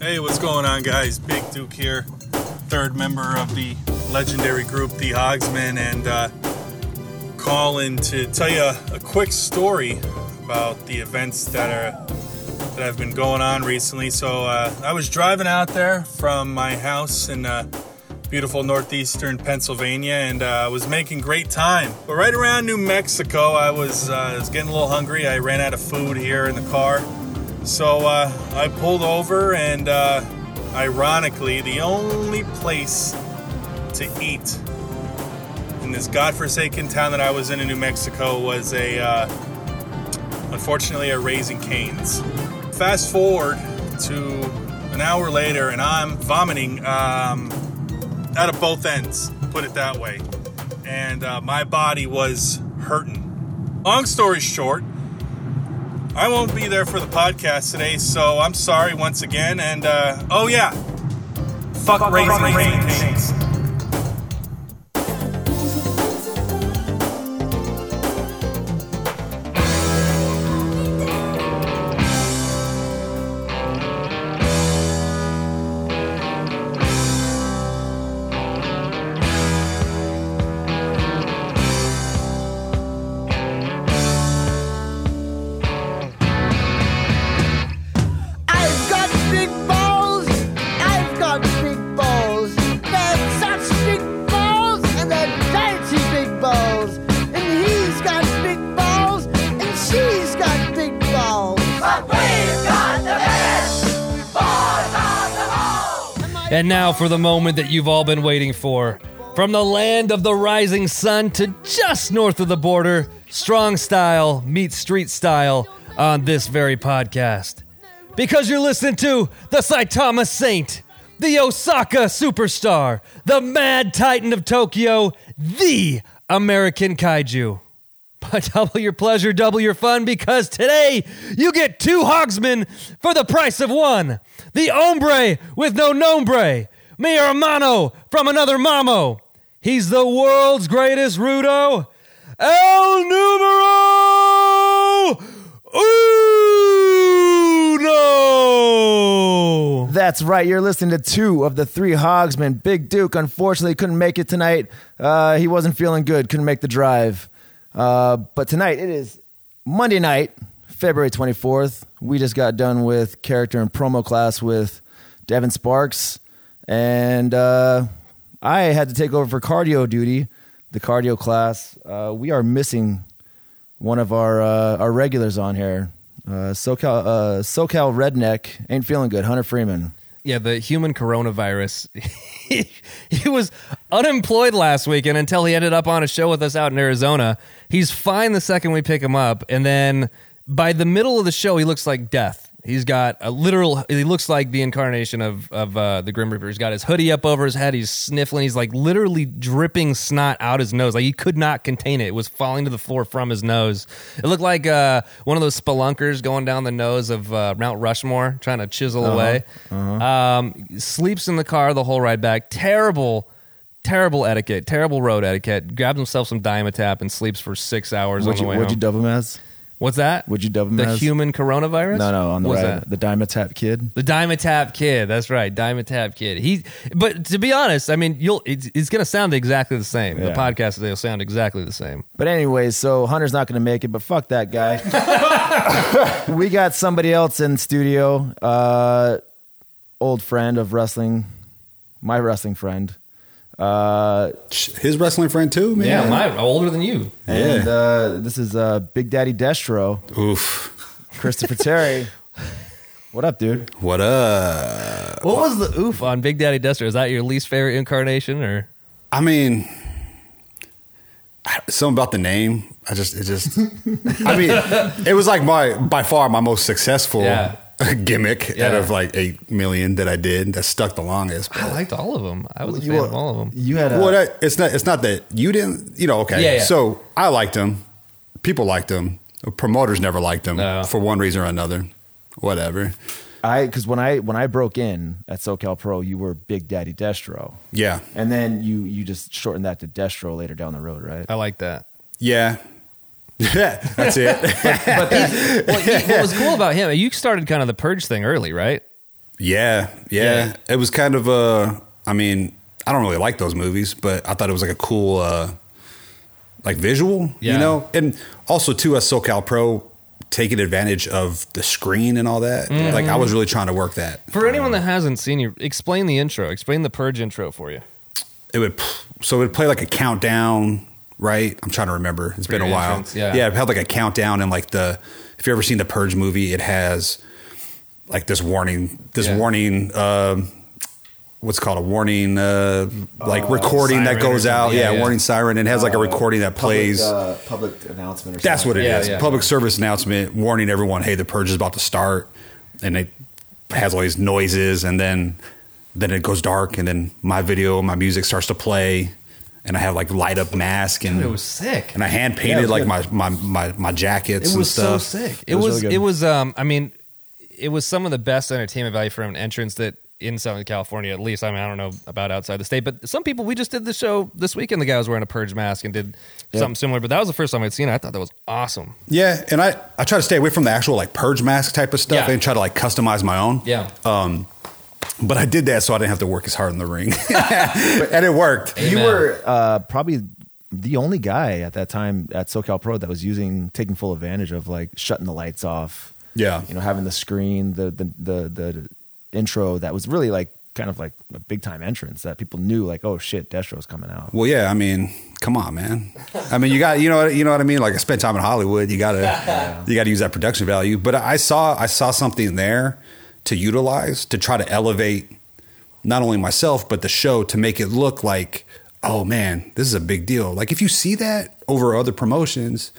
Hey, what's going on, guys? Big Duke here, third member of the legendary group, the Hogsmen, and uh, calling to tell you a, quick story about the events that are that have been going on recently. So uh, I was driving out there from my house in uh, beautiful northeastern Pennsylvania, and uh, was making great time. But right around New Mexico, I was, uh, I was getting a little hungry. I ran out of food here in the car. So uh, I pulled over, and uh, ironically, the only place to eat in this godforsaken town that I was in in New Mexico was a, uh, unfortunately, a Raising Cane's. Fast forward to an hour later, and I'm vomiting um, out of both ends, put it that way. And uh, my body was hurting. Long story short, I won't be there for the podcast today, so I'm sorry once again. And uh, oh yeah, fuck, fuck raising, raising. And now for the moment that you've all been waiting for. From the land of the rising sun to just north of the border, strong style meets street style on this very podcast. Because you're listening to the Saitama Saint, the Osaka superstar, the mad titan of Tokyo, the American kaiju. But double your pleasure, double your fun, because today you get two hogsmen for the price of one. The hombre with no nombre, mi hermano from another mamo. He's the world's greatest Rudo, El Numero Uno. That's right. You're listening to two of the three Hogsmen. Big Duke, unfortunately, couldn't make it tonight. Uh, he wasn't feeling good, couldn't make the drive. Uh, but tonight, it is Monday night, February 24th. We just got done with character and promo class with Devin Sparks. And uh, I had to take over for cardio duty, the cardio class. Uh, we are missing one of our uh, our regulars on here. Uh, SoCal uh, SoCal redneck ain't feeling good. Hunter Freeman. Yeah, the human coronavirus. he, he was unemployed last weekend until he ended up on a show with us out in Arizona. He's fine the second we pick him up, and then by the middle of the show, he looks like death. He's got a literal. He looks like the incarnation of of uh, the Grim Reaper. He's got his hoodie up over his head. He's sniffling. He's like literally dripping snot out his nose. Like he could not contain it. It was falling to the floor from his nose. It looked like uh, one of those spelunkers going down the nose of uh, Mount Rushmore, trying to chisel away. Um, sleeps in the car the whole ride back. Terrible. Terrible etiquette, terrible road etiquette. Grabs himself some Dimetapp and sleeps for six hours What'd, on the you, home. you dub him as? What's that? Would you dub him the as? human coronavirus? No, no, on the What's right, that? the Dimetapp kid. The Dimetapp kid. That's right, Dimetapp kid. He, but to be honest, I mean, you'll it's, it's going to sound exactly the same. The Yeah. podcast today will sound exactly the same. But anyways, so Hunter's not going to make it, but fuck that guy. we got somebody else in studio, uh, old friend of wrestling, my wrestling friend. Uh, His wrestling friend too, man. Yeah, my older than you. and uh, this is uh, Big Daddy Destro, Oof. Christopher Terry. What up, dude? What up? What was the oof on Big Daddy Destro? Is that your least favorite incarnation, or I mean, something about the name. I just, it just. I mean, it was like my by far my most successful Yeah. gimmick Yeah. out of like eight million that I did that stuck the longest. I liked all of them. I was a You, fan of all of them. you had a, Well, that, it's not. It's not that you didn't. You know. Okay. Yeah, yeah. So I liked them. People liked them. Promoters never liked them No. for one reason or another. Whatever. I because when I when I broke in at SoCal Pro, you were Big Daddy Destro, Yeah. and then you you just shortened that to Destro later down the road, right? I like that. Yeah. Yeah. That's it. But these, well, he- what was cool about him? You started kind of the purge thing early, right? Yeah, yeah, It was kind of uh I mean, I don't really like those movies, but I thought it was like a cool uh like visual, Yeah. you know? And also too as SoCal Pro taking advantage of the screen and all that. Mm-hmm. Like I was really trying to work that. For anyone that hasn't seen you, explain the intro. Explain the purge intro for you. It would so it would play like a countdown, right? I'm trying to remember. It's been a while. entrance, yeah. yeah, it had like a countdown and like the if you've ever seen the Purge movie, it has like this warning, this Yeah. warning. Um, what's called a warning, uh, like recording that goes out. Yeah, Yeah, yeah. warning siren. And it has like a recording that plays. public, uh, public announcement. Or something. That's what it is. Yeah, yeah. Public service announcement warning everyone, hey, the purge is about to start, and it has all these noises, and then then it goes dark, and then my video, my music starts to play, and I have like light up mask, and It was sick. and I hand painted it was like good. my, my my my jackets It and was so sick. It, It was was. really it was. Um. I mean, it was some of the best entertainment value for an entrance that in Southern California, at least. I mean, I don't know about outside the state, but some people. We just did the show this weekend. The guy was wearing a purge mask and did something similar. But that was the first time I'd seen it. I thought that was awesome. Yeah, and I I try to stay away from the actual like purge mask type of stuff Yeah. and try to like customize my own. Yeah. Um, but I did that so I didn't have to work as hard in the ring, and it worked. You were uh, probably the only guy at that time at SoCal Pro that was using taking full advantage of like shutting the lights off. Yeah. you know, having the screen, the the the, the intro that was really like kind of like a big time entrance that people knew like, oh shit, Destro's coming out. Well, yeah, I mean, come on, man. I mean, you got you know you know what I mean. Like I spent time in Hollywood, you gotta you gotta use that production value. But I saw I saw something there to utilize to try to elevate not only myself but the show to make it look like oh man, this is a big deal. Like if you see that over other promotions,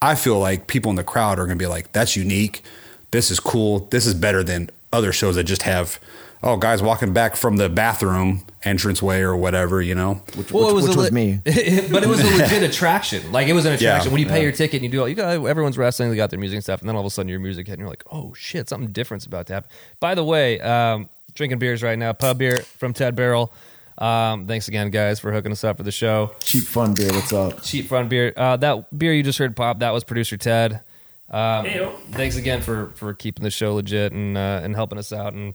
I feel like people in the crowd are gonna be like, that's unique. This is cool. This is better than other shows that just have. Oh, guys walking back from the bathroom entranceway or whatever, you know. Which, Well, which, it was, which a was me. but it was a legit attraction. Like it was an attraction. Yeah. when you pay your ticket and you do all, you got everyone's wrestling, they got their music and stuff, and then all of a sudden your music hit, and you're like, oh shit, something different's about to happen. By the way, um, drinking beers right now, pub beer from Ted Barrel. Um, thanks again, guys, for hooking us up for the show. Cheap fun beer. What's up? Cheap fun beer. Uh, that beer you just heard pop, that was producer Ted. Um, Heyo. thanks again for for keeping the show legit and uh, and helping us out. And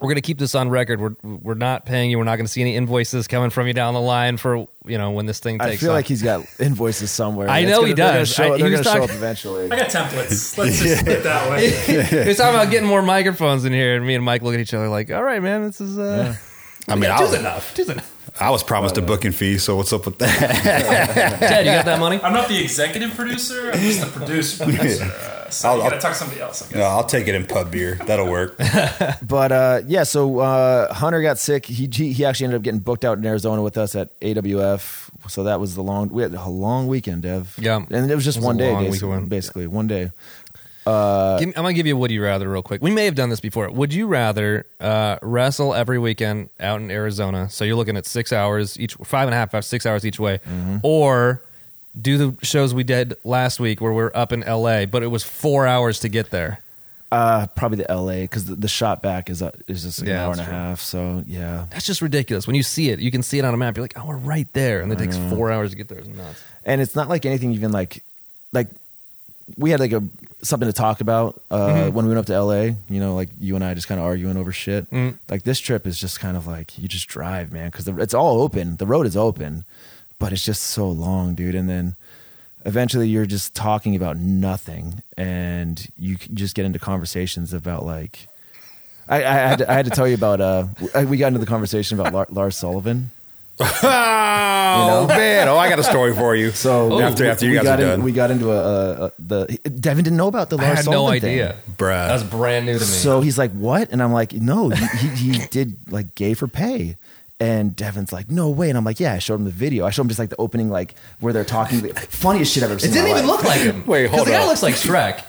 we're gonna keep this on record. We're we're not paying you. We're not gonna see any invoices coming from you down the line for you know when this thing I feel off. like he's got invoices somewhere. I know gonna- he they're gonna does. Show, I- he they're was gonna show talking- up eventually. I got templates. Let's just put it that way. He's talking about getting more microphones in here, and me and Mike look at each other like, "All right, man, this is uh, I mean, I two's was, enough. Two's enough." I was promised a booking fee, so what's up with that? Ted, you got that money? I'm not the executive producer. I'm just the producer. producer. Uh, so I'll- you gotta I'll- talk to somebody else. I guess. no, I'll take it in pub beer. That'll work. But uh, yeah, so uh, Hunter got sick. He, he he actually ended up getting booked out in Arizona with us at AWF. So that was the long. We had a long weekend, Dev. Yeah. and it was just It was one day, long basically, weekend. basically one day. Give me- I'm gonna give you a would you rather real quick. We may have done this before. Would you rather uh, wrestle every weekend out in Arizona? So you're looking at six hours each, five and a half, five, six hours each way, Mm-hmm. or do the shows we did last week where we're up in LA, but it was four hours to get there. Uh, probably the LA because the, the shot back is uh, is just an Yeah, hour and a true. half. So yeah, That's just ridiculous. When you see it, you can see it on a map. You're like, oh, we're right there, and it takes four hours to get there. It's nuts. and it's not like anything even like like we had like a something to talk about uh, Mm-hmm. when we went up to LA. You know, like you and I just kind of arguing over shit. Mm. Like this trip is just kind of like you just drive, man, because it's all open. The road is open, but it's just so long, dude. And then eventually you're just talking about nothing, and you just get into conversations about like. I, I, had to, I had to tell you about. Uh, we got into the conversation about Lar- Lars Sullivan. oh man! Oh, I got a story for you. So after after you we guys got are in- done, we got into a, a, a the Devin didn't know about the Lars Sullivan. I Lars had no Sullivan thing. idea. Bruh. That was brand new to me. So he's like, "What?" And I'm like, "No, he, he, he did like gay for pay." And Devin's like, "No way!" And I'm like, "Yeah." I showed him the video. I showed him just like the opening, like where they're talking. Funniest shit I've ever seen. it didn't in my even life. look like him. Wait, 'Cause hold on. the guy looks like Shrek.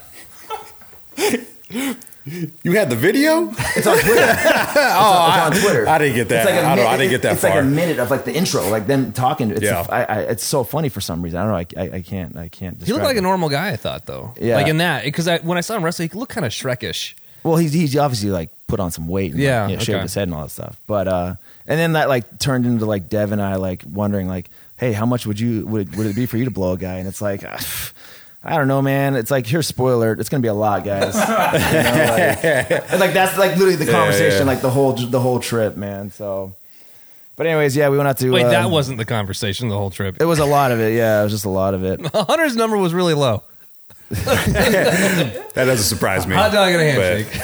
you had the video. It's on Twitter. it's, on, it's on Twitter. I didn't get that. Like a I don't- know I didn't get that It's like a minute of like the intro, like them talking. It's Yeah. I, I, it's so funny for some reason. I don't know. I, I, I can't. I can't. He looked like it. a normal guy, I thought, though. Yeah. Like in that, because I, when I saw him wrestle, he looked kind of Shrekish. Well, he's he's obviously like put on some weight, and, like, Yeah, you know, shaved his head and all that stuff. But uh, and then that like turned into like Dev and I like wondering like, hey, how much would you would it, would it be for you to blow a guy? And it's like, ah, I don't know, man. It's like here's spoiler. It's gonna be a lot, guys. You know, like, and, like, that's like literally the conversation, yeah. like the whole the whole trip, man. So, but anyways, yeah, we went out to. Wait, uh, that wasn't the conversation the whole trip. It was a lot of it. Yeah, it was just a lot of it. Hunter's number was really low. That doesn't surprise me. Hot dog and a But- handshake.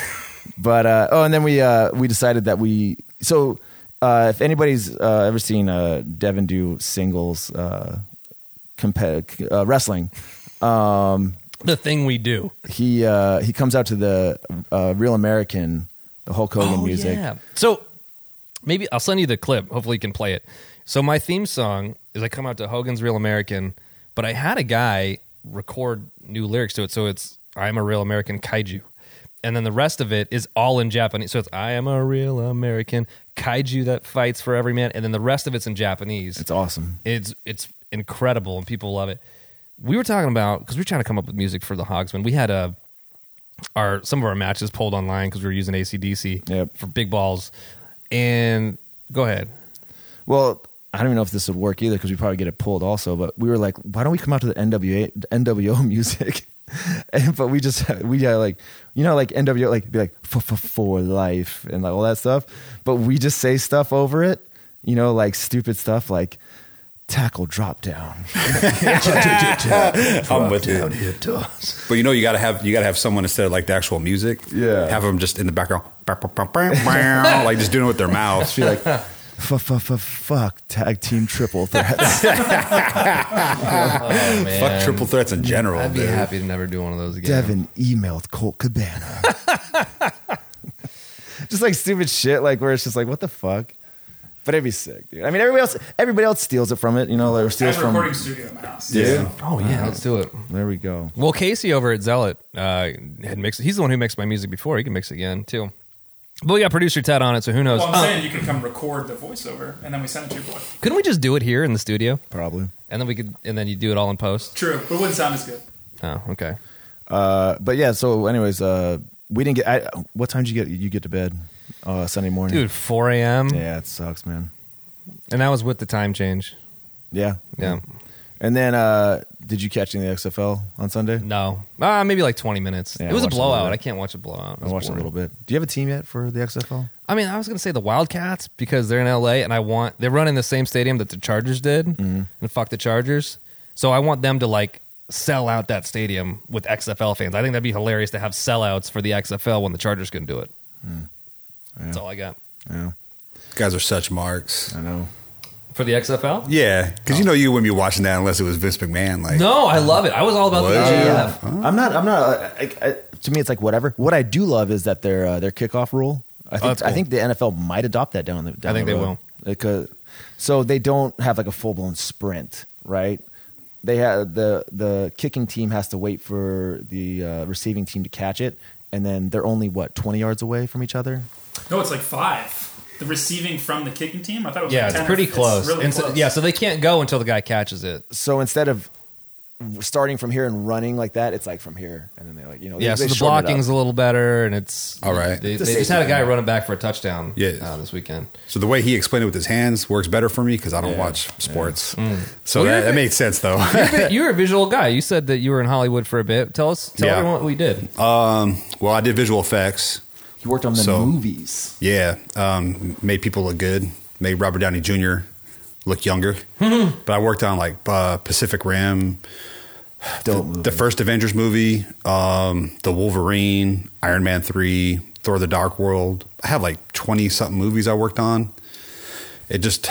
But uh, oh, and then we uh, we decided that we so uh, if anybody's uh, ever seen uh, Devin do singles uh, compet- uh, wrestling, um, the thing we do. he uh, he comes out to the uh, Real American, the Hulk Hogan music. Oh, Yeah. So maybe I'll send you the clip. Hopefully you can play it. So my theme song is I come out to Hogan's Real American, but I had a guy record new lyrics to it. So it's I'm a real American kaiju. And then the rest of it is all in Japanese. So it's I am a real American kaiju that fights for every man. And then the rest of it's in Japanese. It's awesome. It's it's incredible and people love it. We were talking about because we were trying to come up with music for the Hogsman. We had a our some of our matches pulled online because we were using ACDC Yep. for big balls. And go ahead. Well, I don't even know if this would work either because we probably get it pulled also. But we were like, why don't we come out to the NWA NWO music? and, but we just we uh, like you know like NWO like be like for for for life and like all that stuff. But we just say stuff over it, you know, like stupid stuff like tackle drop down. I'm with you. But you know, you gotta have you gotta have someone instead of like the actual music. Yeah. Have them just in the background, like just doing it with their mouths. Be like. Fuck, fuck, fuck, fuck, tag team triple threats. Oh, man. Fuck triple threats in general. I'd be dude. happy to never do one of those again. Devin emailed Colt Cabana. just like stupid shit, like where it's just like, what the fuck? But it'd be sick, dude. I mean, everybody else, everybody else steals it from it, you know, or I steals have from. recording studio in my house. Yeah. Oh yeah, let's do it. There we go. Well, Casey over at Zealot uh, had mixed. He's the one who mixed my music before. He can mix it again too. But we got producer Ted on it, so who knows? Well, I'm Uh, saying you can come record the voiceover and then we send it to your boy. couldn't we just do it here in the studio, Probably. and then we could, and then you do it all in post? True, but it wouldn't sound as good. Oh, okay. Uh, but yeah, so anyways, uh, we didn't get. I, what time did you get? You get to bed uh, Sunday morning, Dude, 4 a.m. Yeah, it sucks, man. and that was with the time change. Yeah, Yeah. And then, uh, did you catch any of the XFL on Sunday? No, uh, maybe like 20 minutes. Yeah, it was I a a blowout. bit. I can't watch a blowout. It I was watched a little bit. Do you have a team yet for the XFL? I mean, I was going to say the Wildcats because they're in LA and I want they're running the same stadium that the Chargers did Mm-hmm. and fuck the Chargers. So I want them to like sell out that stadium with XFL fans. I think that'd be hilarious to have sellouts for the XFL when the Chargers couldn't do it. That's all I got. Yeah, guys are such marks. I know. For the XFL? Yeah, because you know you wouldn't be watching that unless it was Vince McMahon. Like, No, I love it. I was all about What? the Yeah. GF. I'm not. I'm not. Uh, I, I, to me, it's like whatever. What I do love is that their uh, their kickoff rule. I think. that's cool. I think the NFL might adopt that down the. Down I think the they road. will. Because, so they don't have like a full blown sprint, right? They have the the kicking team has to wait for the uh, receiving team to catch it, and then they're only what 20 yards away from each other. No, it's like five. The receiving from the kicking team, I thought it was Yeah, like it's 10 or- pretty close. really And so- yeah, so they can't go until the guy catches it. So instead of starting from here and running like that, it's like from here, and then they like you know Yeah, they, so they the shorten it up. blocking's a little better, and it's All right. They, they just had a guy running back for a touchdown. Yeah. uh, this weekend. So the way he explained it with his hands works better for me because I don't Yeah. watch sports. So Well, that, you're- that makes sense though. You're a visual guy. You said that you were in Hollywood for a bit. Tell us, tell Yeah. everyone what we did. um, well, I did visual effects. He worked on the So- movies. Yeah, um, made people look good. Made Robert Downey Jr. look younger. but I worked on like uh, Pacific Rim, movie. the first Avengers movie, um, the Wolverine, Iron Man three, Thor: The Dark World. I have like twenty something movies I worked on. It just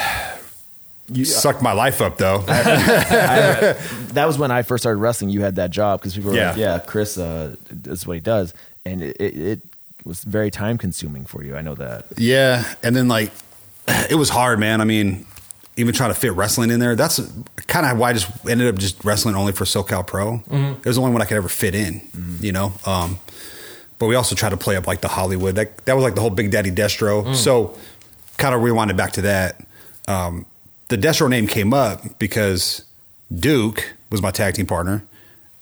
you sucked my life up though. that was when I first started wrestling. You had that job because people were like, Yeah. "Yeah, Chris, uh, that's what he does," and it, it was very time consuming for you. I know that. Yeah, and then like it was hard, man. I mean, even trying to fit wrestling in there. That's kind of why I just ended up just wrestling only for SoCal Pro. It was the only one I could ever fit in, you know. Um, but we also tried to play up like the Hollywood. That that was like the whole Big Daddy Destro. So kind of rewinded back to that. Um, the Destro name came up because Duke was my tag team partner,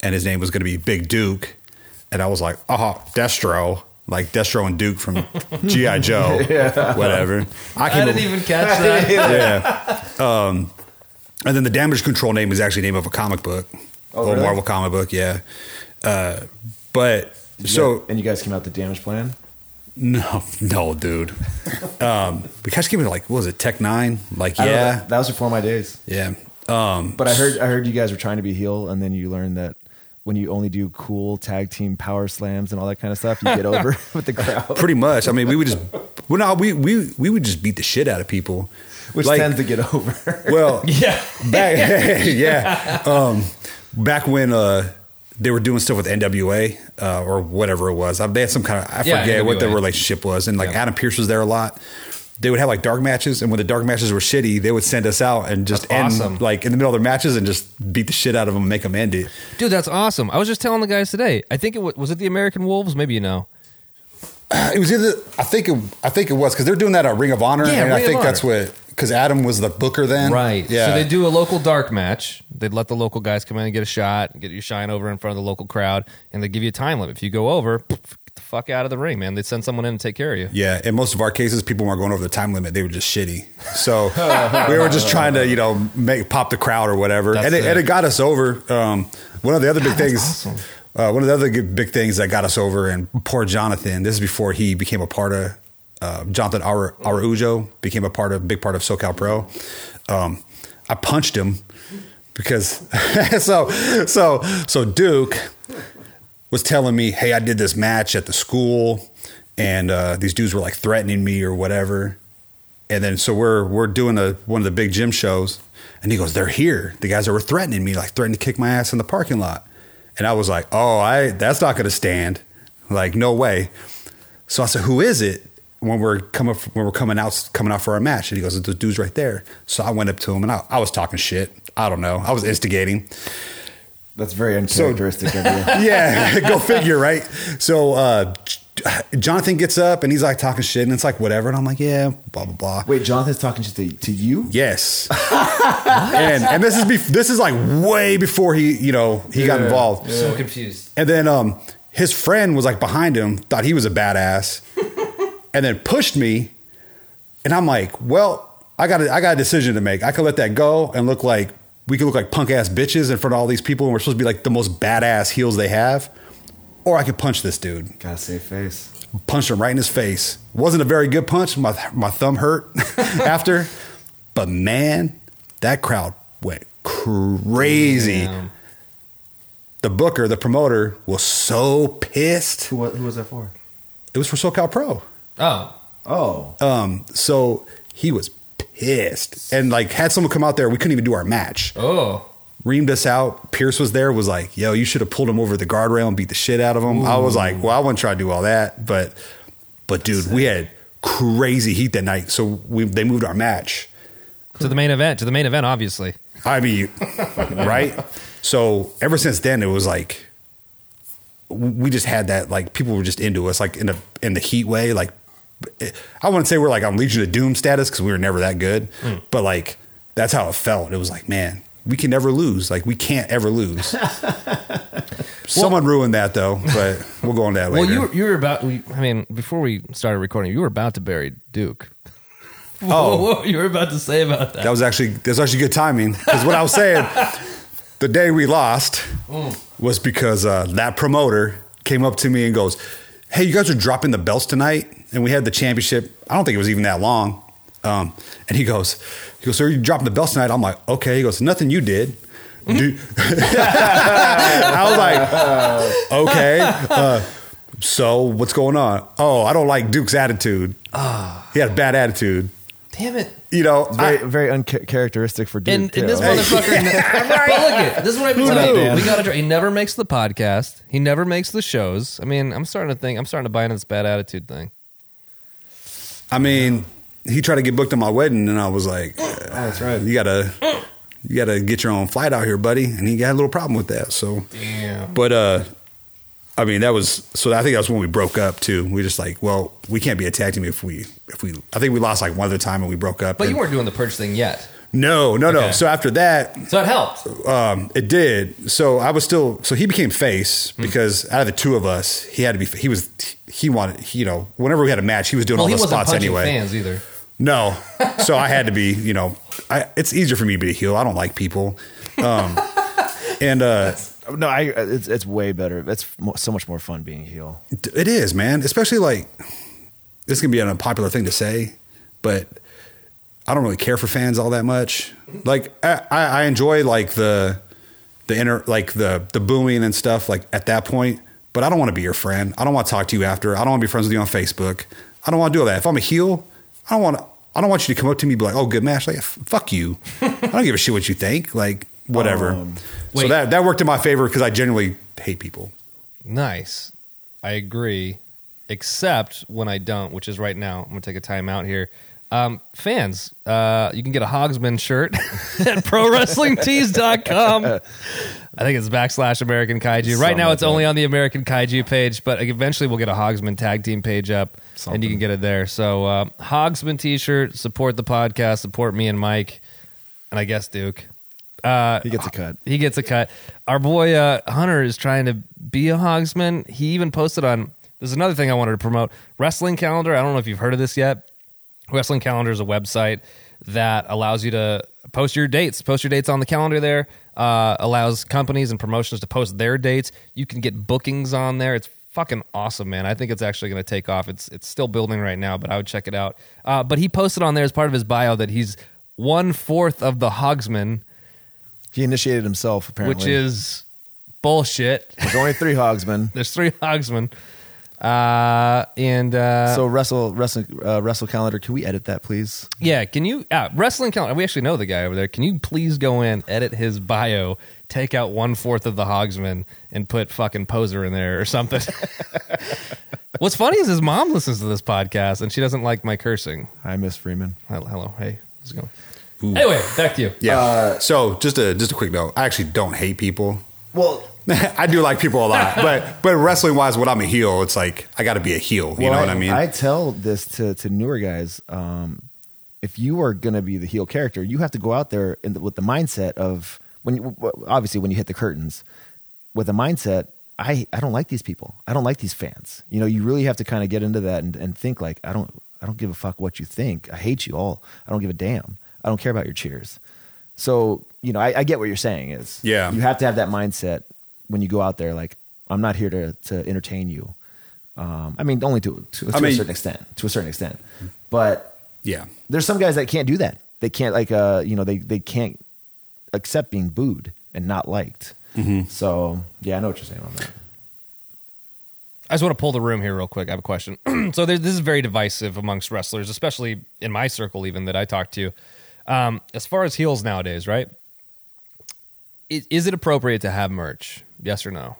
and his name was going to be Big Duke, and I was like, oh, Destro. Like Destro and Duke from GI Joe, whatever. I, I didn't up- even catch that. yeah. Um, and then the damage control name is actually the name of a comic book. old really? Marvel comic book, yeah. Uh, but so and you guys came out the damage plan. no, no, dude. um, we guys came to like what was it Tech Nine? Like I don't know, yeah, that, that was before my days. yeah. Um, But I heard I heard you guys were trying to be heel, and then you learned that when you only do cool tag team power slams and all that kind of stuff, you get over with the crowd, pretty much. I mean, we would just well, no, we we we would just beat the shit out of people, which Like- tends to get over. Well, Yeah. back yeah um back when uh they were doing stuff with NWA uh, or whatever it was. I- They had some kind of I Yeah, forget what the relationship was, and like Yeah. Adam Pearce was there a lot. They would have like dark matches, and when the dark matches were shitty, they would send us out and just That's end awesome. like in the middle of their matches and just beat the shit out of them and make them end it. Dude, that's awesome. I was just telling the guys today. I think it was, was it the American Wolves? Maybe you know. It was either I think it I think it was because they're doing that at Ring of Honor, Yeah, and I Ring of think that's Honor. what because Adam was the booker then, Right. Yeah, So they do a local dark match. They'd let the local guys come in and get a shot, get your shine over in front of the local crowd, and they give you a time limit. If you go over, the fuck out of the ring, man. They'd send someone in to take care of you. Yeah, in most of our cases, people weren't going over the time limit; they were just shitty. So we were just trying to, you know, make pop the crowd or whatever, and it, it. and it got us over. Um, one of the other big things, uh, one of the other big things that got us over, and poor Jonathan. This is before he became a part of uh, Jonathan Ara- Araujo became a part of big part of SoCal Pro. Um, I punched him because so so so Duke was telling me, "Hey, I did this match at the school, and uh, these dudes were like threatening me or whatever." And then so we're we're doing a one of the big gym shows, and he goes, "They're here. The guys that were threatening me, like threatening to kick my ass in the parking lot." And I was like, "Oh, I that's not going to stand. Like, no way." So I said, "Who is it?" When we're coming when we're coming out coming out for our match, and he goes, "The dude's right there." So I went up to him and I, I was talking shit. I don't know. I was instigating. That's very uncharacteristic of you. yeah, go figure, right? So uh, Jonathan gets up and he's like talking shit, and it's like whatever, and I'm like, yeah, blah blah blah. Wait, Jonathan's talking shit to, to you? Yes, and and this is bef- this is like way before he you know he got Yeah. involved, So confused. and then um his friend was like behind him, thought he was a badass, and then pushed me, and I'm like, well, I got a, I got a decision to make. I could let that go and look like we could look like punk ass bitches in front of all these people, and we're supposed to be like the most badass heels they have, or I could punch this dude Gotta save face. punched him right in his face. Wasn't a very good punch. My my thumb hurt after, but man, that crowd went crazy. Damn. The booker, the promoter, was so pissed. Who, who was that for? It was for SoCal Pro. Oh, Oh. Um, so he was pissed and like had someone come out there. We couldn't even do our match. oh, reamed us out. Pearce was there, was like, yo, you should have pulled him over the guardrail and beat the shit out of him. I was like, well, I wouldn't try to do all that. But, but dude, we had crazy heat that night. So we, they moved our match. to the main event. To the main event, obviously. I mean, right? So ever since then, it was like, we just had that, like, people were just into us, like, in, a, in the heat way. Like, I wouldn't say we're like on Legion of Doom status because we were never that good. But, like, that's how it felt. It was like, man, we can never lose. Like, we can't ever lose. Someone ruined that, though, but we'll go on that later. Well, you were, you were about. I mean, before we started recording, you were about to bury Duke. Oh. what were you were about to say about that? That was actually that was actually good timing because what I was saying, the day we lost was because uh, that promoter came up to me and goes, "Hey, you guys are dropping the belts tonight," and we had the championship. I don't think it was even that long. Um, and he goes, "He goes, sir, you dropping the belts tonight?" I'm like, "Okay." He goes, "Nothing you did." Dude. I was like, "Okay." Uh, so what's going on? Oh, I don't like Duke's attitude. He had a bad attitude. Damn it! You know, Very, I- very uncharacteristic for Duke. And, and this motherfucker. but look it. This is what I mean. What up, We got to. He never makes the podcast. He never makes the shows. I mean, I'm starting to think. I'm starting to buy into this bad attitude thing. I mean, he tried to get booked on my wedding, and I was like, Oh, that's right. "You gotta, you gotta get your own flight out here, buddy." And he got a little problem with that. So, Damn. but uh, I mean, that was so. I think that was when we broke up too. We just like, well, we can't be a tag team if we, if we. I think we lost like one other time and we broke up. But you weren't doing the purge thing yet, No, no, no. So after that, so it helped. um, it did. So I was still. So he became face Hmm. because out of the two of us, he had to be. He was. He wanted. You know, whenever we had a match, he was doing Well, all he the wasn't spots anyway. fans either. No. So I had to be, you know, I, it's easier for me to be a heel. I don't like people. Um, and uh, No, I it's it's way better. It's so much more fun being a heel. It is, man. Especially like this can be an unpopular thing to say, but I don't really care for fans all that much. Like I, I I enjoy like the the inner like the the booing and stuff like at that point, but I don't want to be your friend. I don't want to talk to you after. I don't want to be friends with you on Facebook. I don't want to do all that. If I'm a heel, I don't want to. I don't want you to come up to me and be like, "Oh, good match." Like, fuck you. I don't give a shit what you think. Like, whatever. Um, so wait. that that worked in my favor because I generally hate people. Nice. I agree. Except when I don't, which is right now. I'm gonna take a time out here. Um, fans, uh, you can get a Hogsman shirt at ProWrestlingTees.com. I think it's backslash American Kaiju. right Something now, like it's only on the American Kaiju page, but eventually we'll get a Hogsman tag team page up, and you can get it there. So, uh, Hogsman T-shirt, support the podcast, support me and Mike, and I guess Duke. Uh, He gets a cut. he gets a cut. Our boy uh, Hunter is trying to be a Hogsman. He even posted on. There's another thing I wanted to promote. Wrestling Calendar. I don't know if you've heard of this yet. Wrestling Calendar is a website that allows you to post your dates. Post your dates on the calendar there. Uh, allows companies and promotions to post their dates. You can get bookings on there. It's fucking awesome, man. I think it's actually going to take off. It's it's still building right now, but I would check it out. Uh, but he posted on there as part of his bio that he's one fourth of the Hogsman, He initiated himself apparently, which is bullshit. there's only three Hogsmen. There's three Hogsmen, uh, and uh, so wrestle wrestle uh, wrestle calendar. Can we edit that, please? yeah. Can you uh, wrestling calendar? We actually know the guy over there. Can you please go in, edit his bio, take out one fourth of the Hogsman, and put fucking poser in there or something? What's funny is his mom listens to this podcast and she doesn't like my cursing. Hi, Miss Freeman. Hello, hello. hey, how's it going? Anyway, back to you. Yeah. so just a just a quick note. I actually don't hate people. Well, I do like people a lot, but but wrestling wise, when I'm a heel, it's like I got to be a heel. You well, know what I mean? I tell this to to newer guys. Um, if you are going to be the heel character, you have to go out there in the, with the mindset of when you, obviously when you hit the curtains with a mindset. I, I don't like these people. I don't like these fans. You know, you really have to kind of get into that and, and think like I don't I don't give a fuck what you think. I hate you all. I don't give a damn. I don't care about your cheers. So you know, I, I get what you're saying. Is Yeah. you have to have that mindset when you go out there. Like I'm not here to to entertain you. Um, I mean, only to to, to I mean- a certain extent. To a certain extent, but yeah. there's some guys that can't do that. They can't like uh you know they they can't accept being booed and not liked. Mm-hmm. So yeah, I know what you're saying on that. I just want to pull the room here real quick. I have a question. so there, this is very divisive amongst wrestlers, especially in my circle, even that I talk to. Um, as far as heels nowadays, right? Is, is it appropriate to have merch? Yes or no?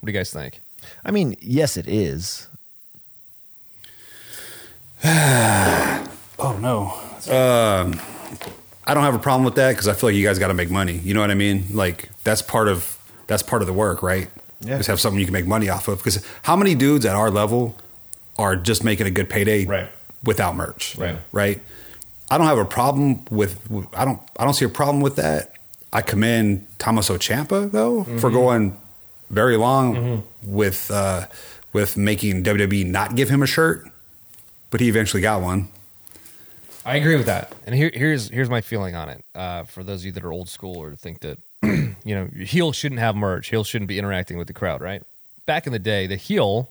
What do you guys think? I mean, yes, it is. Oh no. Um, I don't have a problem with that because I feel like you guys got to make money. You know what I mean? Like that's part of that's part of the work, right? Yeah. Just have something you can make money off of. Because how many dudes at our level are just making a good payday Right. without merch? Right. Right. I don't have a problem with. I don't. I don't see a problem with that. I commend Tommaso Ciampa though for going very long with uh, with making WWE not give him a shirt, but he eventually got one. I agree with that. And here, here's here's my feeling on it. Uh, for those of you that are old school or think that you know heel shouldn't have merch, heel shouldn't be interacting with the crowd, right? Back in the day, the heel,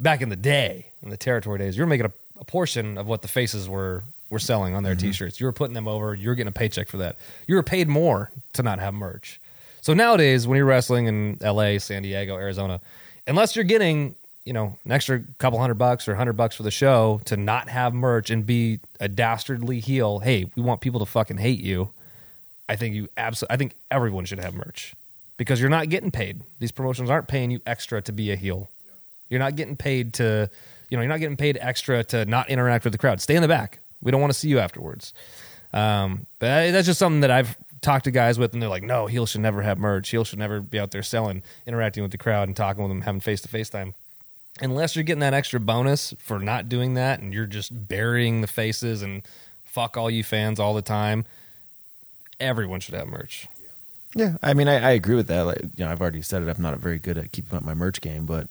back in the day, in the territory days, you were making a, a portion of what the faces were were selling on their mm-hmm. t-shirts. You were putting them over. You're getting a paycheck for that. You were paid more to not have merch. So nowadays, when you're wrestling in L.A., San Diego, Arizona, unless you're getting you know an extra couple hundred bucks or hundred bucks for the show to not have merch and be a dastardly heel, hey, we want people to fucking hate you. I think you absolutely. I think everyone should have merch because you're not getting paid. These promotions aren't paying you extra to be a heel. You're not getting paid to, you know, you're not getting paid extra to not interact with the crowd. Stay in the back. We don't want to see you afterwards. Um, but that's just something that I've talked to guys with, and they're like, "No, heel should never have merch. Heel should never be out there selling, interacting with the crowd, and talking with them, having face to face time." Unless you're getting that extra bonus for not doing that, and you're just burying the faces and fuck all you fans all the time, everyone should have merch. Yeah, I mean, I, I agree with that. Like, you know, I've already said it. I'm not very good at keeping up my merch game, but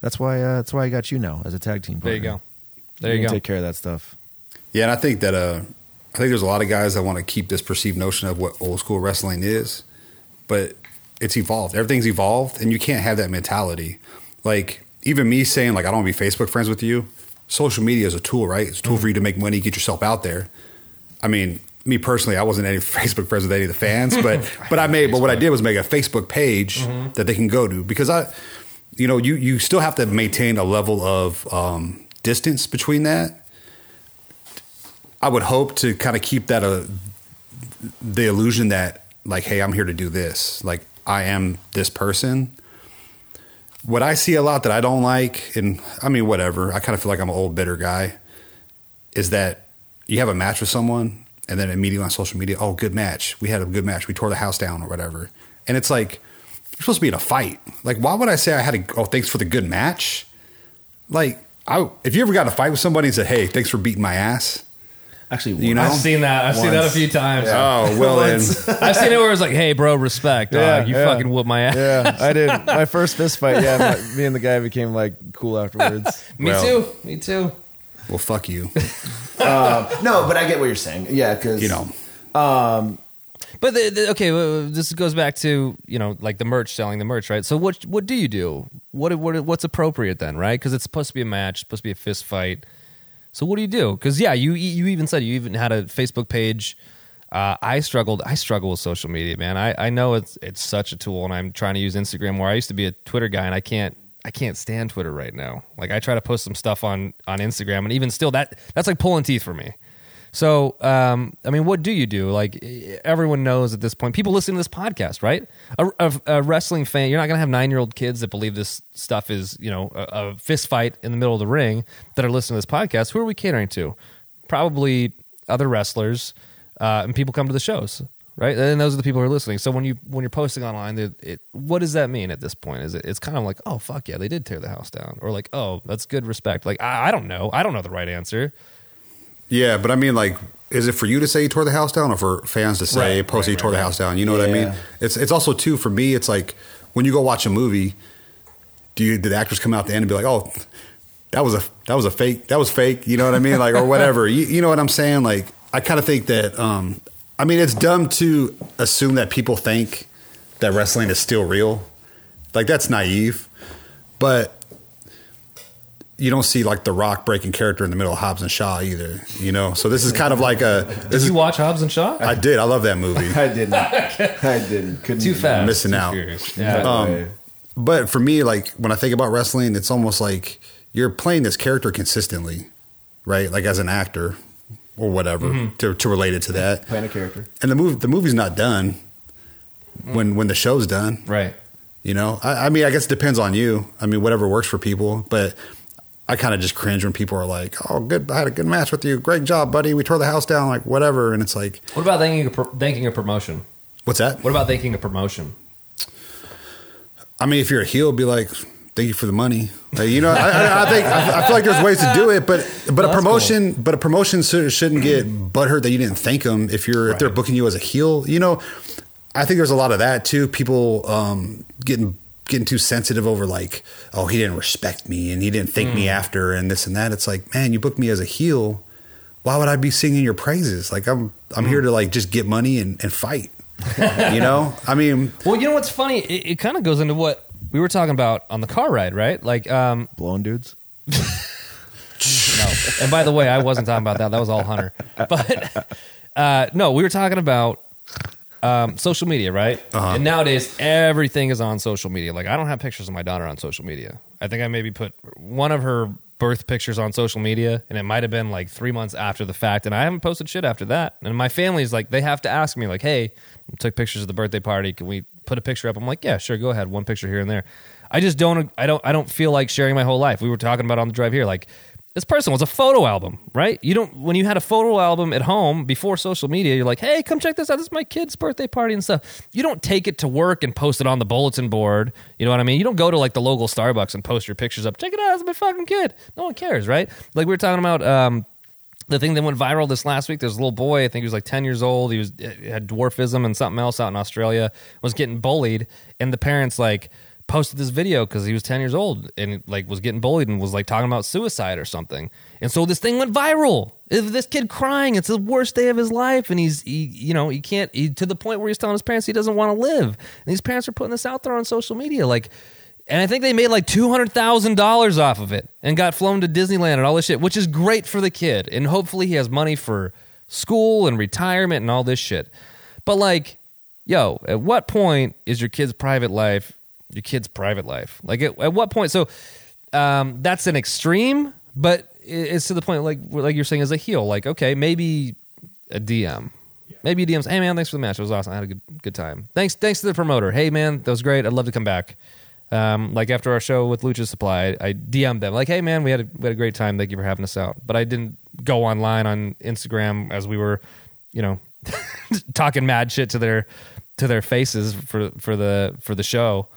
that's why uh, that's why I got you now as a tag team. There you go. There you can go. Take care of that stuff. Yeah, and I think that uh, I think there's a lot of guys that want to keep this perceived notion of what old school wrestling is, but it's evolved. Everything's evolved, and you can't have that mentality. Like even me saying like I don't want to be Facebook friends with you. Social media is a tool, right? It's a tool for you to make money, get yourself out there. I mean, me personally, I wasn't any Facebook friends with any of the fans, but but I made. But what I did was make a Facebook page that they can go to because I, you know, you you still have to maintain a level of um, distance between that. I would hope to kind of keep that a the illusion that like, hey, I'm here to do this. Like I am this person. What I see a lot that I don't like, and I mean, whatever. I kind of feel like I'm an old bitter guy. Is that you have a match with someone, and then immediately on social media, oh, good match. We had a good match. We tore the house down or whatever. And it's like you're supposed to be in a fight. Like, why would I say I had a oh, thanks for the good match? Like, I if you ever got in a fight with somebody and said, hey, thanks for beating my ass. Actually, You know? I've seen that. I've seen that a Once. few times. Oh well, then I've seen it where it's like, "Hey, bro, respect. Yeah, dog. you yeah. fucking whoop my ass." Yeah, I did. My first fist fight. Yeah, my, me and the guy became like cool afterwards. Me Well. too. Me too. well, fuck you. Uh, no, but I get what you're saying. Yeah, because You know, um, But the, the, okay, well, this goes back to you know like the merch, selling the merch, right? So what what do you do? What what what's appropriate then, right? Because it's supposed to be a match, supposed to be a fist fight. So what do you do? Because yeah, you you even said you even had a Facebook page. Uh, I struggled. I struggle with social media, man. I, I know it's it's such a tool, and I'm trying to use Instagram. Where I used to be a Twitter guy, and I can't I can't stand Twitter right now. Like I try to post some stuff on on Instagram, and even still, that that's like pulling teeth for me. So, um, I mean, what do you do? Like, everyone knows at this point, people listening to this podcast, right? A, a, a wrestling fan, you're not going to have nine year old kids that believe this stuff is, you know, a, a fist fight in the middle of the ring that are listening to this podcast. Who are we catering to? Probably other wrestlers uh, and people come to the shows, right? And those are the people who are listening. So when you when you're posting online, it, it, what does that mean at this point? Is it it's kind of like, oh fuck yeah, they did tear the house down, or like, oh that's good respect. Like I, I don't know, I don't know the right answer. Yeah, but I mean, like, is it for you to say he tore the house down, or for fans to say Right, post right, you tore right, the house down? You know what I mean? It's it's also too for me. It's like when you go watch a movie, do you, do the actors come out at the end and be like, oh, that was a that was a fake that was fake? You know what I mean? Like or whatever. you, you know what I'm saying? Like I kind of think that. um I mean, it's dumb to assume that people think that wrestling is still real. Like that's naive, but you don't see like the Rock breaking character in the middle of Hobbs and Shaw either. You know, so this is kind of like a. This Did is, you watch Hobbs and Shaw? I did. I love that movie. I didn't. I didn't. Couldn't. Too fast. missing Too out. furious. Yeah. way. But for me, like when I think about wrestling, it's almost like you're playing this character consistently, right? Like as an actor or whatever Mm-hmm. to, to relate it to that. Playing a character. And the movie, the movie's not done when when the show's done. right. You know, I, I mean, I guess it depends on you. I mean, whatever works for people. But I kind of just cringe when people are like, "Oh, good, I had a good match with you. Great job, buddy. We tore the house down, like whatever." And it's like, What about thanking a, pro- thanking a promotion? what's that? What about thanking a promotion? I mean, if you're a heel, be like, "Thank you for the money." Like, you know, I, I, I think I, I feel like there's ways to do it, but but a promotion, but a promotion should- shouldn't get butthurt that you didn't thank them if you're if they're booking you as a heel. You know, I think there's a lot of that too. People um, getting getting too sensitive over like, oh, he didn't respect me and he didn't thank me after and this and that. It's like, man, you booked me as a heel. Why would I be singing your praises? Like I'm I'm here to like just get money and, and fight. you know, I mean, Well, you know what's funny? It, it kind of goes into what we were talking about on the car ride, right? Like, um, Blowing dudes. no. And by the way, I wasn't talking about that. That was all Hunter. But uh, no, we were talking about um, social media, right? Uh-huh. And nowadays, everything is on social media. Like, I don't have pictures of my daughter on social media. I think I maybe put one of her birth pictures on social media, and it might have been like three months after the fact, and I haven't posted shit after that. And my family's like, they have to ask me, like, hey, took pictures of the birthday party. Can we put a picture up? I'm like, yeah, sure, go ahead. One picture here and there. I just don't. I don't. I don't feel like sharing my whole life. We were talking about on the drive here, like this person was a photo album, right? You don't when you had a photo album at home before social media, you're like, hey, come check this out. This is my kid's birthday party and stuff. You don't take it to work and post it on the bulletin board. You know what I mean? You don't go to like the local Starbucks and post your pictures up. Check it out, it's my fucking kid. No one cares, right? Like we were talking about um the thing that went viral this last week, there's a little boy, I think he was like 10 years old. He was had dwarfism and something else out in Australia, was getting bullied, and the parents like posted this video because he was 10 years old and like was getting bullied and was like talking about suicide or something. And so this thing went viral. This kid crying, it's the worst day of his life, and he's he, you know he can't he, to the point where he's telling his parents he doesn't want to live. And these parents are putting this out there on social media, like, and I think they made like two hundred thousand dollars off of it and got flown to Disneyland and all this shit, which is great for the kid, and hopefully he has money for school and retirement and all this shit. But like, yo, at what point is your kid's private life your kid's private life? Like, at, at what point? So, um, that's an extreme, but it's to the point like like you're saying as a heel. Like, okay, maybe a DM. Maybe a DM's, hey man, thanks for the match. It was awesome. I had a good good time. Thanks, thanks to the promoter. Hey man, that was great. I'd love to come back. Um, like after our show with Lucha Supply, I, I DM'd them like, "Hey man, we had a, we had a great time. Thank you for having us out." But I didn't go online on Instagram as we were, you know, talking mad shit to their to their faces for for the for the show.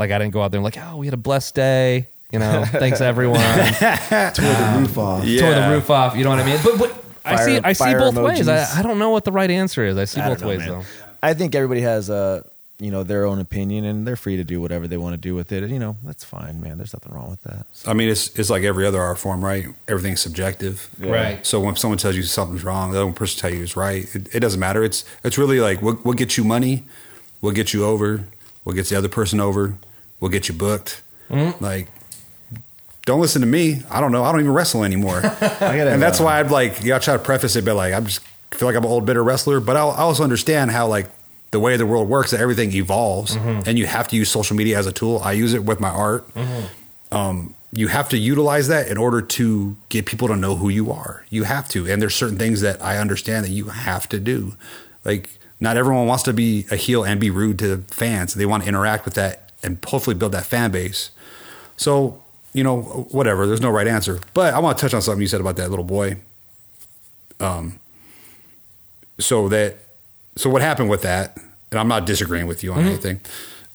Like I didn't go out there and like, "Oh, we had a blessed day." You know, thanks everyone. Tore the roof off. Tore the roof off. You know what I mean? But, but I Fire- see I see fire both ways. emojis. I, I don't know what the right answer is. I see I both don't know, ways man. though. I think everybody has uh, you know their own opinion and they're free to do whatever they want to do with it. And, you know, that's fine, man. There's nothing wrong with that. I mean, it's it's like every other art form, right? Everything's subjective, Right. So when someone tells you something's wrong, the other person tell you it's right. It, it doesn't matter. It's it's really like what what gets you money, what gets you over, what gets the other person over, what get you booked. Mm-hmm. Like, don't listen to me. I don't know. I don't even wrestle anymore. I and that's uh, why I'd like, yeah, I try to preface it, but like, I'm just feel like I'm an old bitter wrestler, but I I also understand how like the way the world works, that everything evolves, Mm-hmm. and you have to use social media as a tool. I use it with my art. Um, you have to utilize that in order to get people to know who you are. You have to, and there's certain things that I understand that you have to do. Like, not everyone wants to be a heel and be rude to fans. They want to interact with that and hopefully build that fan base. So, you know, whatever. There's no right answer. But I want to touch on something you said about that little boy. Um, so that, so what happened with that? And I'm not disagreeing with you on anything.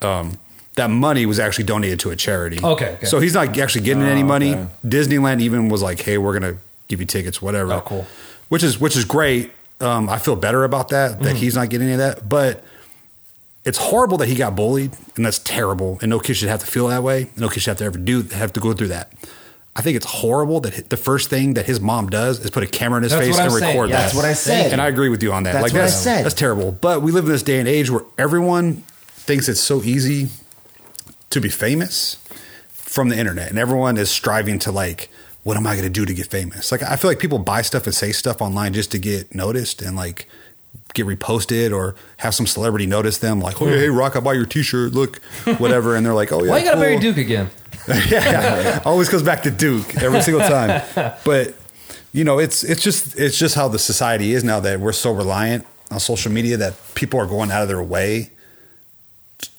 Um, that money was actually donated to a charity. Okay, okay. So he's not actually getting any money. Disneyland even was like, "Hey, we're gonna give you tickets, whatever." Oh, cool. Which is which is great. Um, I feel better about that that he's not getting any of that, but it's horrible that he got bullied, and that's terrible. And no kid should have to feel that way. No kid should have to ever do have to go through that. I think it's horrible that the first thing that his mom does is put a camera in his That's face and saying. record Yeah, that. that's what I said. And I agree with you on that. That's like what I said. That's terrible. But we live in this day and age where everyone thinks it's so easy to be famous from the internet, and everyone is striving to like, what am I going to do to get famous? Like, I feel like people buy stuff and say stuff online just to get noticed and like get reposted or have some celebrity notice them, like, oh, hey, Rock, I bought your T-shirt, look, whatever, and they're like, oh yeah, Why you gotta cool. marry Duke again? yeah, always goes back to Duke every single time. But you know, it's it's just it's just how the society is now that we're so reliant on social media that people are going out of their way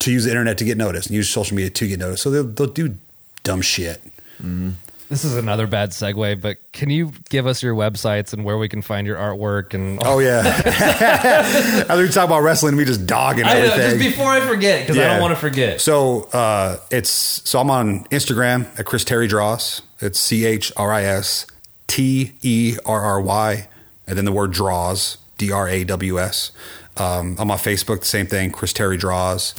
to use the internet to get noticed and use social media to get noticed. So they'll, they'll do dumb shit. Mm-hmm. This is another bad segue, but can you give us your websites and where we can find your artwork and Oh yeah, as we talk about wrestling, we just dogging I know, just before I forget because I don't want to forget. So uh, it's so I'm on Instagram at Chris Terry Draws. It's C H R I S T E R R Y, and then the word draws D R A W S. Um, I'm on Facebook, the same thing, Chris Terry Draws.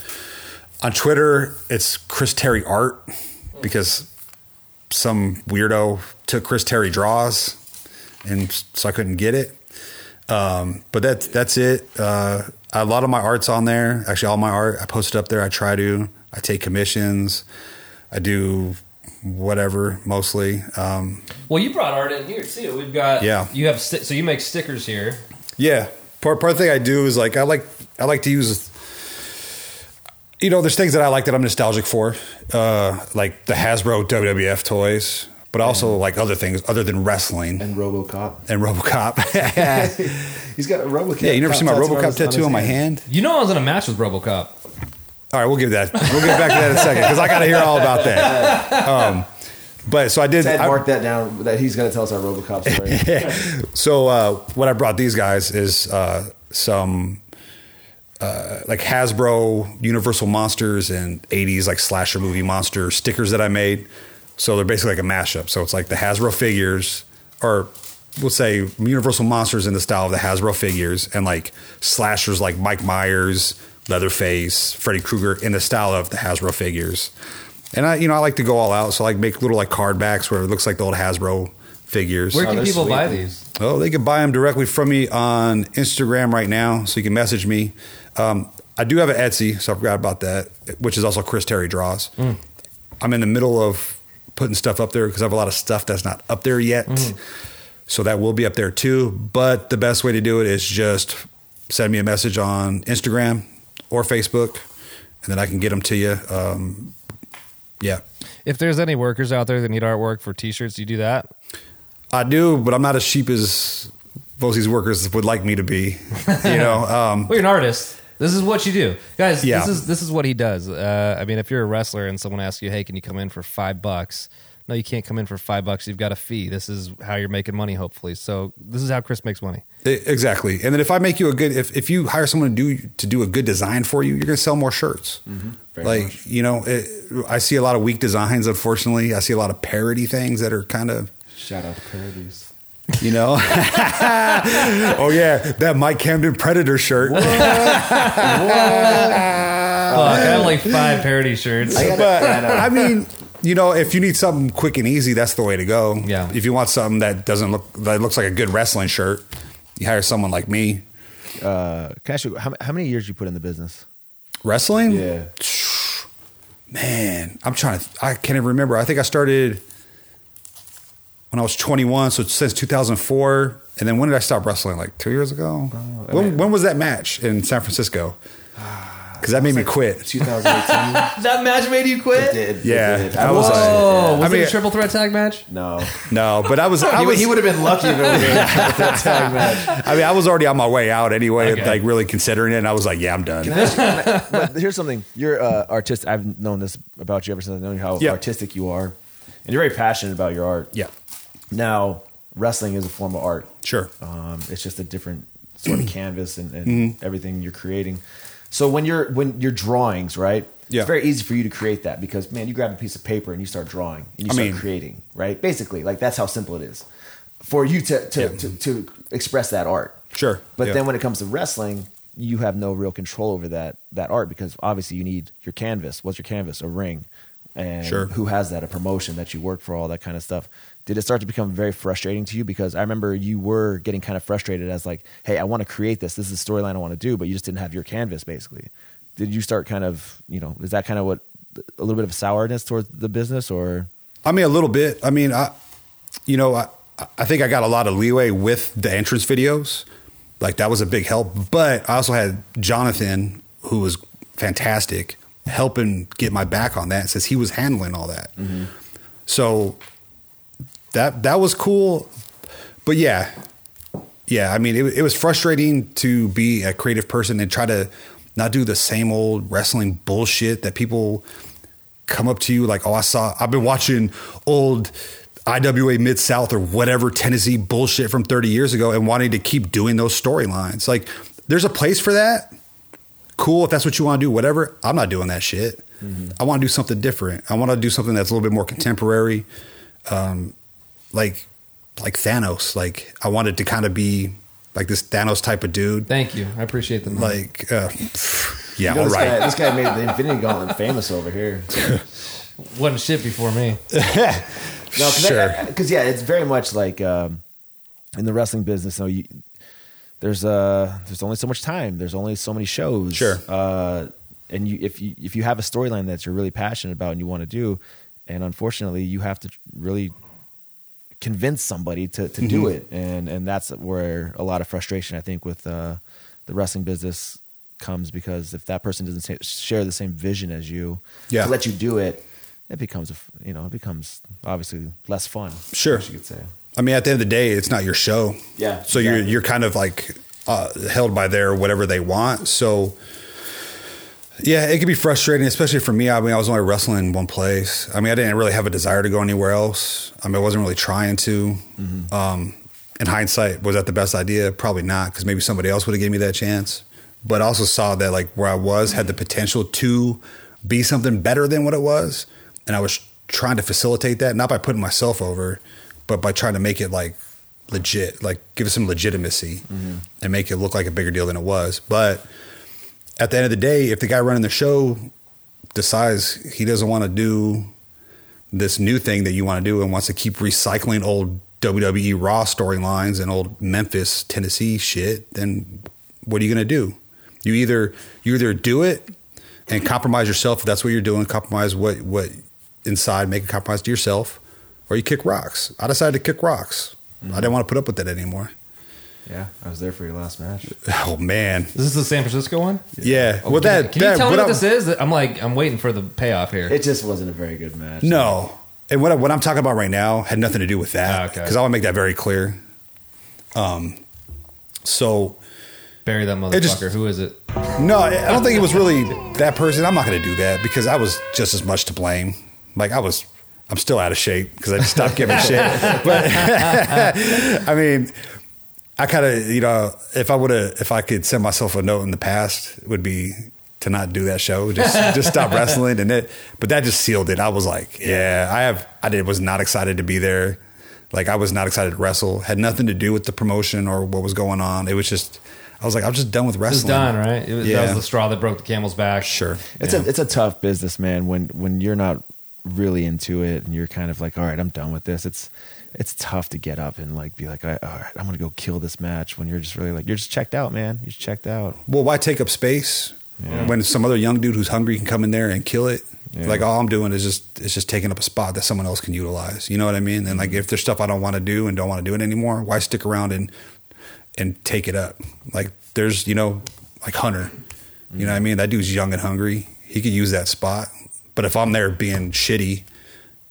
On Twitter, it's Chris Terry Art because some weirdo took Chris Terry Draws, and so I couldn't get it. Um, but that's that's it. Uh, a lot of my art's on there. Actually, all my art I post it up there. I try to. I take commissions. I do whatever mostly. Um, Well, you brought art in here too. We've got Yeah. You have sti- so you make stickers here. yeah, part part of the thing I do is like I like I like to use. You know, there's things that I like that I'm nostalgic for, uh, like the Hasbro WWF toys, but also like other things other than wrestling And RoboCop. and RoboCop. He's got a RoboCop. yeah, you never see my RoboCop tattoo on my hand? You know I was in a match with RoboCop. All right, we'll give that. We'll get back to that in a second because I got to hear all about that. Um, but so I did. Ted I- mark that down. That he's going to tell us our RoboCop story. so uh, what I brought these guys is uh, some uh, like Hasbro Universal Monsters and '80s like slasher movie monster stickers that I made. So they're basically like a mashup. So it's like the Hasbro figures, or we'll say Universal Monsters in the style of the Hasbro figures, and like slashers like Mike Myers, Leatherface, Freddy Krueger in the style of the Hasbro figures. And I, you know, I like to go all out, so I like make little like card backs where it looks like the old Hasbro figures. Where can they're people sweet. buy these? Oh, they can buy them directly from me on Instagram right now, so you can message me. Um, I do have an Etsy, so I forgot about that, which is also Chris Terry Draws. I'm in the middle of putting stuff up there because I have a lot of stuff that's not up there yet. So that will be up there too. But the best way to do it is just send me a message on Instagram or Facebook, and then I can get them to you. Um, yeah, If there's any workers out there that need artwork for T-shirts, you do that. I do, but I'm not as cheap as most of these workers would like me to be. You know, um, Well, you're an artist. This is what you do, guys. Yeah. This is this is what he does. Uh, I mean, if you're a wrestler and someone asks you, "Hey, can you come in for five bucks?" No, you can't come in for five bucks. You've got a fee. This is how you're making money, hopefully. So this is how Chris makes money. Exactly. And then if I make you a good, if, if you hire someone to do to do a good design for you, you're going to sell more shirts. Very like much. you know, it, I see a lot of weak designs. Unfortunately, I see a lot of parody things that are kind of Shout out to parodies. You know. oh yeah, that Mike Camden Predator shirt. Fuck, I have like five parody shirts. but I mean, you know, if you need something quick and easy, that's the way to go. Yeah. If you want something that doesn't look that looks like a good wrestling shirt, you hire someone like me. Uh, can I ask you, how, how many years you put in the business? Wrestling. Yeah. Man, I'm trying to. I can't even remember. I think I started when I was 21, so since 2004. And then when did I stop wrestling? Like two years ago. when, when was that match in San Francisco? Because that made me quit. 2018. that match made you quit. did. Yeah, It did. I was Whoa, like- was I it a triple threat tag match? no. No, but I was. I He, would- was he would have been lucky if it was that tag match. I mean, I was already on my way out anyway, Okay. like really considering it. And I was like, yeah, I'm done. but here's something. You're uh, artistic. I've known this about you ever since I've known how Yeah. artistic you are, and you're very passionate about your art. yeah, Now, wrestling is a form of art. sure. Um, it's just a different sort of canvas and, and everything you're creating. So when you're when your drawings, right? Yeah. It's very easy for you to create that because man, you grab a piece of paper and you start drawing and you I start mean- creating, right? Basically, like that's how simple it is for you to to, Yeah. to, to express that art. Sure. But Yeah. then when it comes to wrestling, you have no real control over that that art because obviously you need your canvas. What's your canvas? A ring. And Sure. who has that? A promotion that you work for, all that kind of stuff. Did it start to become very frustrating to you? Because I remember you were getting kind of frustrated as like, hey, I want to create this. This is the storyline I want to do, but you just didn't have your canvas basically. Did you start kind of, you know, is that kind of what a little bit of sourness towards the business or I mean, a little bit. I mean, I, you know, I, I think I got a lot of leeway with the entrance videos. Like that was a big help. But I also had Jonathan, who was fantastic, helping get my back on that since he was handling all that. Mm-hmm. So that that was cool. But yeah, yeah. I mean, it, it was frustrating to be a creative person and try to not do the same old wrestling bullshit that people come up to you like, oh, I saw, I've been watching old IWA Mid South or whatever Tennessee bullshit from 30 years ago and wanting to keep doing those storylines. Like, there's a place for that. Cool. If that's what you want to do, whatever. I'm not doing that shit. I want to do something different. I want to do something that's a little bit more contemporary. Um, like, like Thanos. Like, I wanted to kind of be like this Thanos type of dude. Thank you. I appreciate the Like, uh, yeah, You know, all this, right. guy, this guy made the Infinity Gauntlet famous over here. wasn't shit before me. No, cause Sure. Because yeah, it's very much like um, in the wrestling business. You you, there's uh there's only so much time. There's only so many shows. Sure. Uh, and you if you if you have a storyline that you're really passionate about and you want to do, and unfortunately you have to really convince somebody to to do Mm-hmm. it, and and that's where a lot of frustration I think with uh, the wrestling business comes because if that person doesn't share the same vision as you Yeah. to let you do it, it becomes you know it becomes obviously less fun. Sure. You could say. I mean, at the end of the day, it's not your show. Yeah, So you're you're kind of like uh, held by their whatever they want. So yeah, it can be frustrating, especially for me. I mean, I was only wrestling in one place. I mean, I didn't really have a desire to go anywhere else. I mean, I wasn't really trying to. Mm-hmm. Um, in hindsight, was that the best idea? Probably not, because maybe somebody else would have given me that chance. But I also saw that like where I was had the potential to be something better than what it was, and I was trying to facilitate that not by putting myself over, but by trying to make it like legit, like give it some legitimacy and make it look like a bigger deal than it was. But at the end of the day, if the guy running the show decides he doesn't want to do this new thing that you want to do and wants to keep recycling old WWE Raw storylines and old Memphis, Tennessee shit, then what are you going to do? You either you either do it and compromise yourself if that's what you're doing, compromise what what inside, make a compromise to yourself, or you kick rocks. I decided to kick rocks. I didn't want to put up with that anymore. Yeah, I was there for your last match. Oh man, Is this the San Francisco one? yeah. Oh, well, can, that can that you tell me what what I- this is? I'm like, I'm waiting for the payoff here. It just wasn't a very good match. No. And what, I- what I'm talking about right now had nothing to do with that. okay. Because I want to make that very clear. Um, so, Bury that motherfucker. Just- Who is it? no, I don't think it was really that person. I'm not going to do that because I was just as much to blame. Like, I was, I'm still out of shape because I just stopped giving shit. But, I mean, I kind of, you know, if I would have, if I could send myself a note in the past, it would be to not do that show, just just stop wrestling, and it. But that just sealed it. I was like, yeah, I have. I did was not excited to be there. Like I was not excited to wrestle. Had nothing to do with the promotion or what was going on. It was just, I was like, I'm just done with wrestling. It was wrestling. done, right? It was, That was the straw that broke the camel's back. Sure, It's Yeah. a it's a tough business, man. When when you're not really into it and you're kind of like, all right, I'm done with this. It's it's tough to get up and like be like, all right, I'm gonna go kill this match. When you're just really like, you're just checked out, man. You're just checked out. well, why take up space when some other young dude who's hungry can come in there and kill it? Yeah. Like all I'm doing is just it's just taking up a spot that someone else can utilize. You know what I mean? And like mm-hmm. if there's stuff I don't want to do and don't want to do it anymore, why stick around and and take it up? Like there's you know like Hunter, you know what I mm-hmm. mean? That dude's young and hungry. He could use that spot. But if I'm there being shitty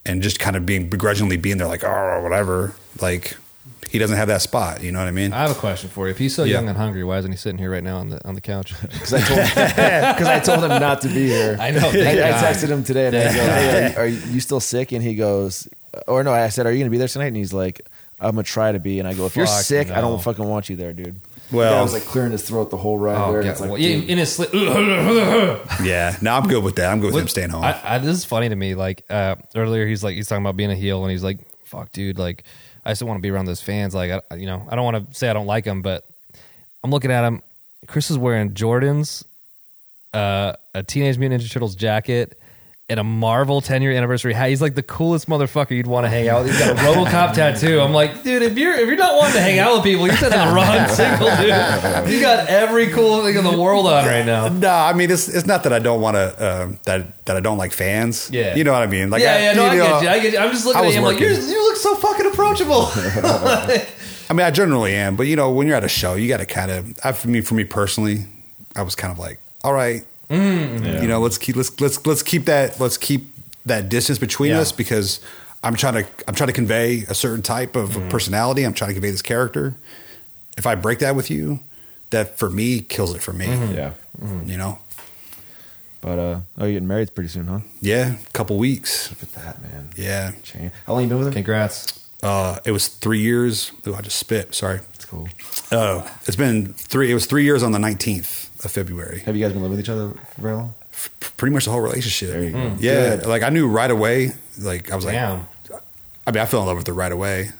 and just kind of being begrudgingly being there like oh whatever, like he doesn't have that spot. You know what I mean? I have a question for you. If he's so Yeah. young and hungry, why isn't he sitting here right now on the on the couch? Because I told because I told him not to be here. I know, I, I texted him today and I go, hey, are, are you still sick? And he goes, or no, I said, are you gonna be there tonight? And he's like, I'm gonna try to be. And I go, if you're Fuck sick, I don't fucking want you there, dude. Well- the guy was like clearing his throat the whole ride Oh, there. yeah. it's like, Well, in his sleep. yeah. No, I'm good with that. I'm good with him staying home. I, I, this is funny to me. Like uh, earlier, he's like he's talking about being a heel, and he's like, "Fuck, dude! Like, I just want to be around those fans. Like, I, you know, I don't want to say I don't like him, but I'm looking at him. Chris is wearing Jordans, uh, a Teenage Mutant Ninja Turtles jacket, and a Marvel 10 year anniversary hat. He's like the coolest motherfucker you'd want to hang out with. He's got a RoboCop tattoo. I'm like, dude, if you're if you're not wanting to hang out with people, you're sending the wrong signal, dude. You got every cool thing in the world on right now. No, I mean it's it's not that I don't want to uh, that that I don't like fans. Yeah. you know what I mean. Like, yeah, I, yeah, no, I you know, get you. I get you. I'm just looking at was you. I'm like, working. You're, you look so fucking approachable. I mean, I generally am, but you know, when you're at a show, you got to kind of. I for me, for me personally, I was kind of like, all right, Mm, you know, let's keep let's let's let's keep that let's keep that distance between Yeah. us because I'm trying to I'm trying to convey a certain type of Mm. personality. I'm trying to convey this character. If I break that with you, that for me kills it for me. Mm-hmm. yeah. You know, But uh, oh, you're getting married pretty soon, huh? yeah, A couple weeks. Look at that, man. Yeah, Change. How long you been with her? Congrats. uh, it was three years. Ooh, I just spit. Sorry. It's cool. Oh, it's been three. It was three years on the 19th of February. Have you guys been living with each other for very long? F- pretty much the whole relationship. There you go. Mm. Yeah, Good. like I knew right away. Like I was like, Damn. I mean, I fell in love with her right away.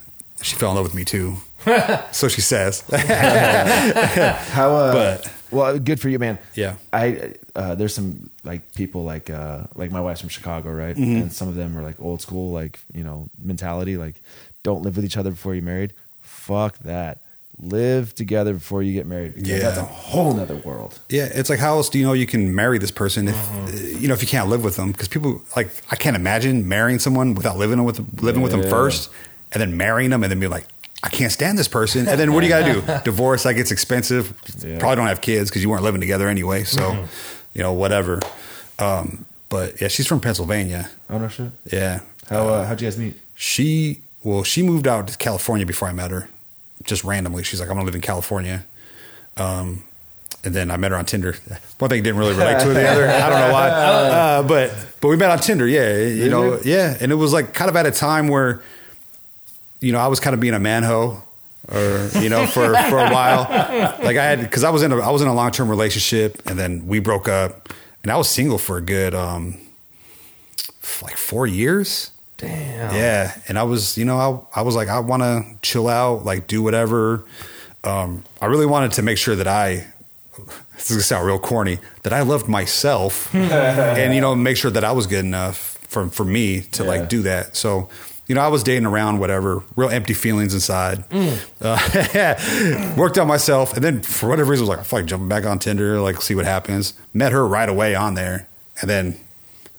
She fell in love with me too. so she says. How? Uh, But- well, good for you, man. Yeah. I uh, there's some like people like uh, like my wife's from Chicago, right? Mm-hmm. And some of them are like old school, like you know mentality, like don't live with each other before you're married. Fuck that. Live together before you get married. Yeah. that's a whole nother world. yeah, it's like how else do you know you can marry this person if uh, you know if you can't live with them? Because people like I can't imagine marrying someone without living with living with them first, and then marrying them, and then being like. I can't stand this person. And then what do you got to do? Divorce, like it's expensive. Yeah. Probably don't have kids because you weren't living together anyway. So, Mm-hmm. you know, whatever. Um, but yeah, she's from Pennsylvania. Oh no shit. Yeah. How uh, how'd you guys meet? She well, she moved out to California before I met her, just randomly. She's like, I'm gonna live in California. Um, and then I met her on Tinder. One thing didn't really relate to the other. I don't know why, uh, but but we met on Tinder. Yeah, you know, yeah, and it was like kind of at a time where, you know, I was kind of being a manho, or you know, for for a while. Like I had because I was in a I was in a long term relationship, and then we broke up, and I was single for a good um, like four years. Damn. Yeah, and I was, you know, I, I was like, I want to chill out, like do whatever. Um, I really wanted to make sure that I this is gonna sound real corny that I loved myself and you know make sure that I was good enough for for me to Yeah. like do that. So you know, I was dating around, whatever, real empty feelings inside. Uh, worked on myself, and then for whatever reason, I was like, I feel like jumping back on Tinder, like see what happens. Met her right away on there, and then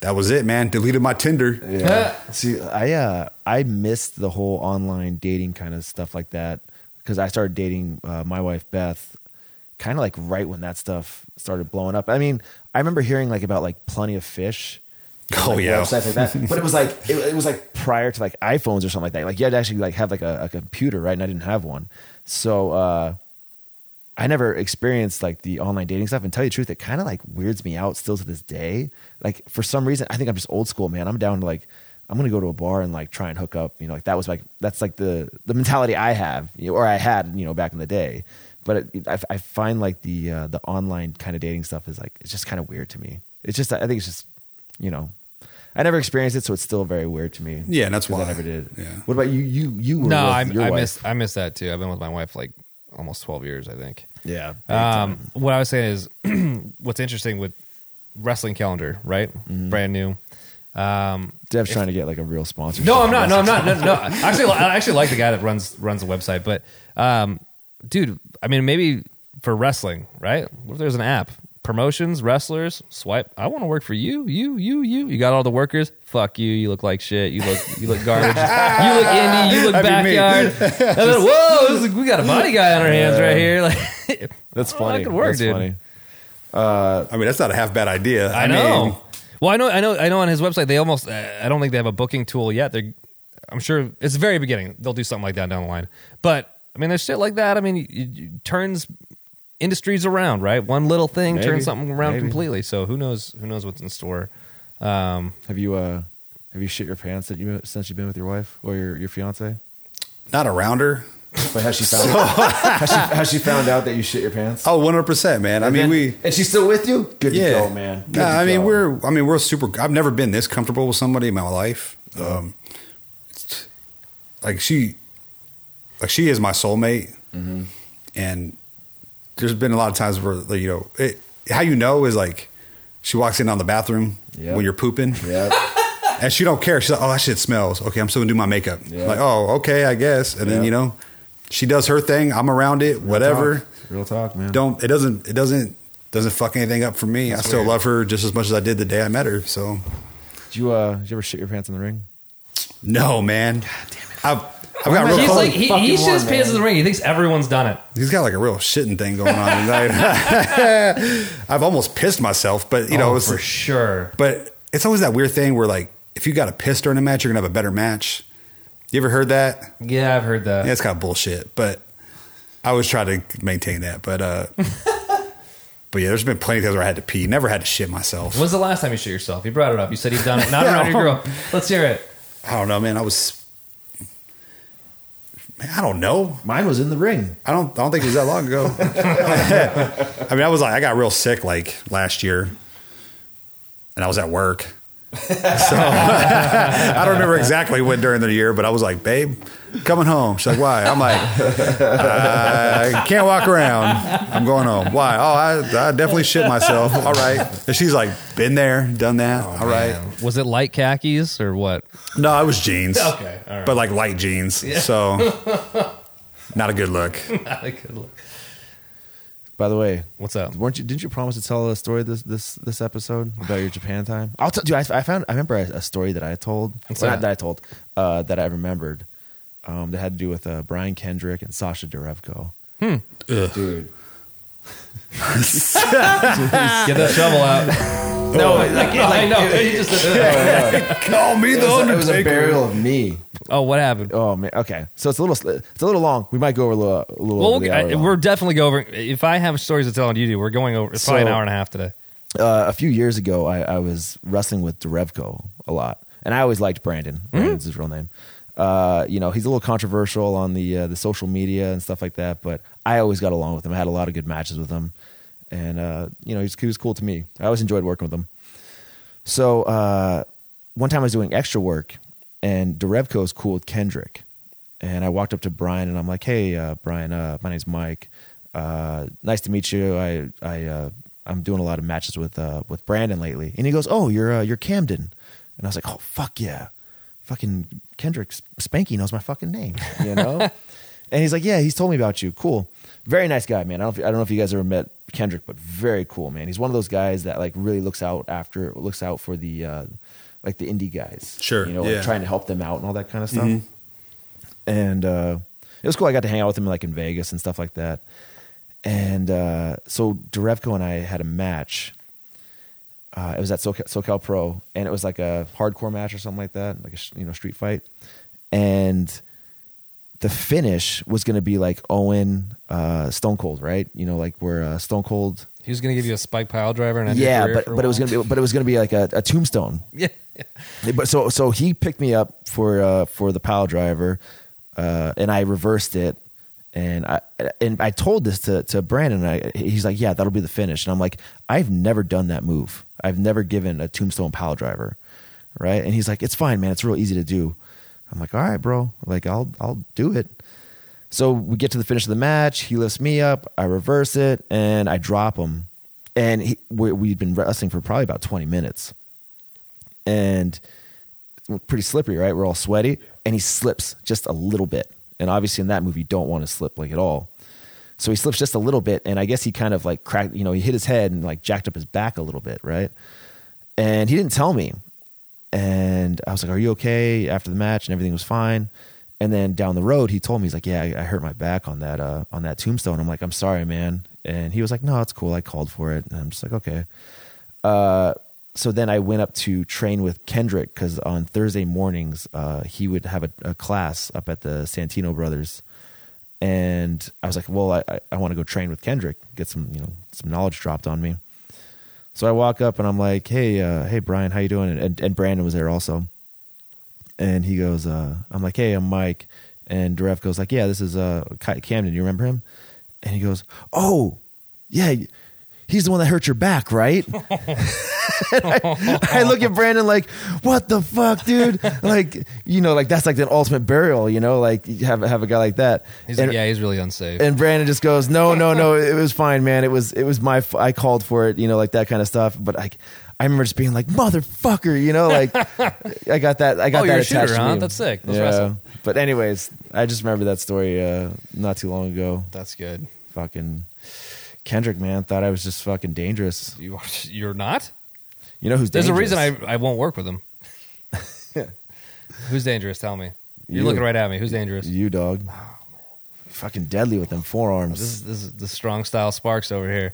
that was it, man. Deleted my Tinder. Yeah. See, I uh, I missed the whole online dating kind of stuff like that because I started dating uh, my wife Beth, kind of like right when that stuff started blowing up. I mean, I remember hearing like about like Plenty of Fish. and, Oh, like, yeah. websites like that. But it was like it, it was like prior to like iPhones or something like that. Like you had to actually like have like a, a computer, right? And I didn't have one, so uh, I never experienced like the online dating stuff. And tell you the truth, it kind of like weirds me out still to this day. Like for some reason, I think I'm just old school, man. I'm down to like I'm gonna go to a bar and like try and hook up. You know, like that was like that's like the the mentality I have, you know, or I had, you know, back in the day. But it, I, I find like the uh, the online kind of dating stuff is like it's just kind of weird to me. It's just I think it's just you know. I never experienced it, so it's still very weird to me. Yeah, and that's 'Cause why. I never did. Yeah. What about you? You you were No, with I, your I wife. miss I miss that too. I've been with my wife like almost twelve years, I think. Yeah. Um, what I was saying is, what's interesting with wrestling calendar, right? Mm-hmm. Brand new. Um, Dev's trying to get like a real sponsor. no, I'm not. No, I'm not. No, no. Actually, I actually like the guy that runs runs the website, but um, dude, I mean, maybe for wrestling, right? What if there's an app? Promotions, wrestlers, swipe. I want to work for you, you, you, you. You got all the workers. Fuck you. You look like shit. You look, you look garbage. you look indie. You look That'd backyard. then, whoa, this is, we got a body guy on our hands right here. Like, That's funny. that could work, That's dude. funny. I mean, that's not a half bad idea. I know. mean, well, I know, I know, I know. On his website, they almost. Uh, I don't think they have a booking tool yet. They're. I'm sure it's the very beginning. They'll do something like that down the line. But I mean, there's shit like that. I mean, it, it turns industries around, right? One little thing Maybe. turns something around Maybe. completely. So who knows? Who knows what's in store? Um, Have you uh have you shit your pants that you since you've been with your wife or your your fiance? not around her. But has she found has, she, has she found out that you shit your pants? Oh, 100%, man. I mean, And- we. and she's still with you. Good Yeah, to go, man. Good Nah, to I mean, go. we're. I mean, we're super. I've never been this comfortable with somebody in my life. Um, it's- like she, like she is my soulmate, Mm-hmm. and there's been a lot of times where like, you know it, how you know is like she walks in on the bathroom Yep. when you're pooping, yeah. and she don't care. She's like, "Oh, that shit smells." Okay, I'm still gonna do my makeup. Yeah. Like, oh, okay, I guess. And then you know, she does her thing. I'm around it. whatever. Talk. Real talk, man. Don't it doesn't it doesn't doesn't fuck anything up for me. I still love her just as much as I did the day I met her. So Did you uh did you ever shit your pants in the ring? no, man. God damn it. I've I've got real he's cold. like he, fucking he shits pants man. in the ring. He thinks everyone's done it. He's got like a real shitting thing going on tonight. I've almost pissed myself, but you know, oh, it's, for sure. but it's always that weird thing where like if you got a piss during a match, you're gonna have a better match. You ever heard that? Yeah, I've heard that. Yeah, it's kind of bullshit, but I always try to maintain that. But uh but yeah, there's been plenty of times where I had to pee. Never had to shit myself. When's the last time you shit yourself? You brought it up. You said you've done it. Not around your girl. Let's hear it. I don't know, man. I was I don't know. Mine was in the ring. I don't. I don't think it was that long ago. I mean, I was like, I got real sick like last year, and I was at work. so I don't remember exactly when during the year, but I was like, "Babe, coming home." She's like, "Why?" I'm like, "I can't walk around. I'm going home." Why? Oh, I, I definitely shit myself. All right. And she's like, "Been there, done that. All right." Man. Was it light khakis or what? No, I was jeans. Okay, all right. but like light jeans. So not a good look. Not a good look. By the way, What's up? weren't you? Didn't you promise to tell a story this this this episode about your Japan time? I'll tell you. I, I found. I remember a, a story that I told. What's well, that? not that I told. Uh, that I remembered. Um, that had to do with uh, Brian Kendrick and Sasha Derevko. Hmm. Dude, Get that shovel out. no, like, I know. You just said- Call me the it was, it was a burial of me. oh, what happened? Oh man. Okay, so it's a little it's a little long. We might go over a little. A little Well, over the I- hour long. we're definitely going over. If I have stories to tell on you do, we're going over. It's probably an hour and a half today. uh, a few years ago, I, I was wrestling with Derevko a lot, and I always liked Brandon. Brandon's his real name. Uh, you know, he's a little controversial on the uh, the social media and stuff like that, but I always got along with him. I had a lot of good matches with him, and uh, you know, he was, he was cool to me. I always enjoyed working with him. So uh, one time I was doing extra work, and Derevko Derevko's cool with Kendrick, and I walked up to Brian and I'm like, "Hey, uh, Brian, uh, my name's Mike. uh, nice to meet you. I I uh, I'm doing a lot of matches with uh, with Brandon lately." And he goes, "Oh, you're uh, you're Camden," and I was like, "Oh fuck yeah, fucking Kendrick Spanky knows my fucking name," you know. and he's like, "Yeah, he's told me about you. Cool, very nice guy, man. I don't know if, I don't know if you guys ever met Kendrick, but very cool, man. He's one of those guys that like really looks out after looks out for the uh, like the indie guys, Sure, you know, yeah. like trying to help them out and all that kind of stuff." Mhm. and uh, it was cool. I got to hang out with him like in Vegas and stuff like that. And uh, so Derevko and I had a match. Uh, it was at SoCal, SoCal Pro, and it was like a hardcore match or something like that, like a you know street fight. And the finish was going to be like Owen uh, Stone Cold, right? You know, like where uh, Stone Cold. He was going to give you a spike pile driver and Yeah, but but it was gonna be but it was gonna be like a, a tombstone. yeah. But so so he picked me up for uh, for the pile driver, uh, and I reversed it, and I and I told this to to Brandon. And I, he's like, "Yeah, that'll be the finish." And I'm like, "I've never done that move. I've never given a tombstone pile driver, right?" And he's like, "It's fine, man. It's real easy to do." I'm like, "All right, bro. Like, I'll I'll do it." So we get to the finish of the match. He lifts me up. I reverse it, and I drop him. And he, we, we'd been wrestling for probably about 20 minutes and pretty slippery, right? We're all sweaty, and he slips just a little bit. And obviously, in that move, you don't want to slip like at all. So he slips just a little bit, and I guess he kind of like cracked, you know, he hit his head and like jacked up his back a little bit, right? And he didn't tell me. And I was like, "Are you okay?" After the match, and everything was fine. And then down the road, he told me he's like, "Yeah, I, I hurt my back on that uh, on that tombstone." I'm like, "I'm sorry, man." And he was like, "No, it's cool. I called for it." And I'm just like, "Okay." Uh, so then I went up to train with Kendrick because on Thursday mornings uh, he would have a, a class up at the Santino Brothers, and I was like, "Well, I, I, want to go train with Kendrick, get some you know some knowledge dropped on me." So I walk up and I'm like, "Hey, uh, hey, Brian, how you doing?" And, and Brandon was there also, and he goes, uh, "I'm like, hey, I'm Mike," and Derev goes like, "Yeah, this is uh, Camden. You remember him?" And he goes, "Oh, yeah." He's the one that hurt your back, right? I, I look at Brandon like, what the fuck, dude? Like, you know, like that's like the ultimate burial, you know, like you have have a guy like that. He's and, like, yeah, he's really unsafe. and Brandon just goes, no, no, no, it was fine, man. It was it was my f- I called for it, you know, like that kind of stuff. But I, I remember just being like, motherfucker, you know, like I got that, I got Oh, that you're a attached shooter, to huh? me. That's sick. Let's yeah. wrestle. But anyways, I just remember that story uh, not too long ago. That's good. Fucking Kendrick, man, thought I was just fucking dangerous. You, you're not? You know who's There's dangerous? a reason I, I won't work with him. Who's dangerous? Tell me. You're You. looking right at me. Who's dangerous? You dog. Fucking deadly with them forearms. This is, this is the strong style Sparks over here.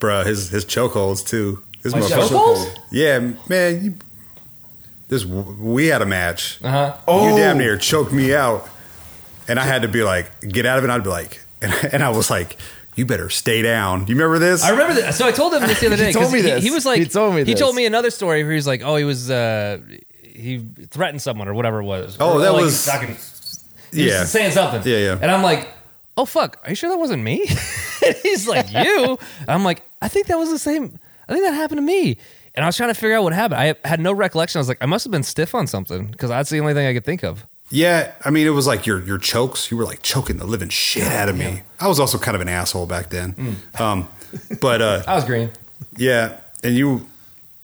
Bruh, his his chokeholds too. His Oh, motherfucker- chokeholds? Yeah, man. You, this we had a match. Uh huh. You Oh. damn near choked me out, and I had to be like, get out of it. And I'd be like, and, and I was like, you better stay down. You remember this? I remember that. So I told him this the other day. He told me he, this. He was like, He told me He this. told me another story where he's like, oh, he was, uh, he threatened someone or whatever it was. Oh, Or, that like, was- he yeah. was saying something. Yeah, yeah. And I'm like, oh fuck, are you sure that wasn't me? and he's like, you. I'm like, I think that was the same. I think that happened to me. And I was trying to figure out what happened. I had no recollection. I was like, I must have been stiff on something because that's the only thing I could think of. Yeah, I mean, it was like your your chokes. You were like choking the living shit out of me. I was also kind of an asshole back then. Mm. Um, but uh, I was green. yeah, and you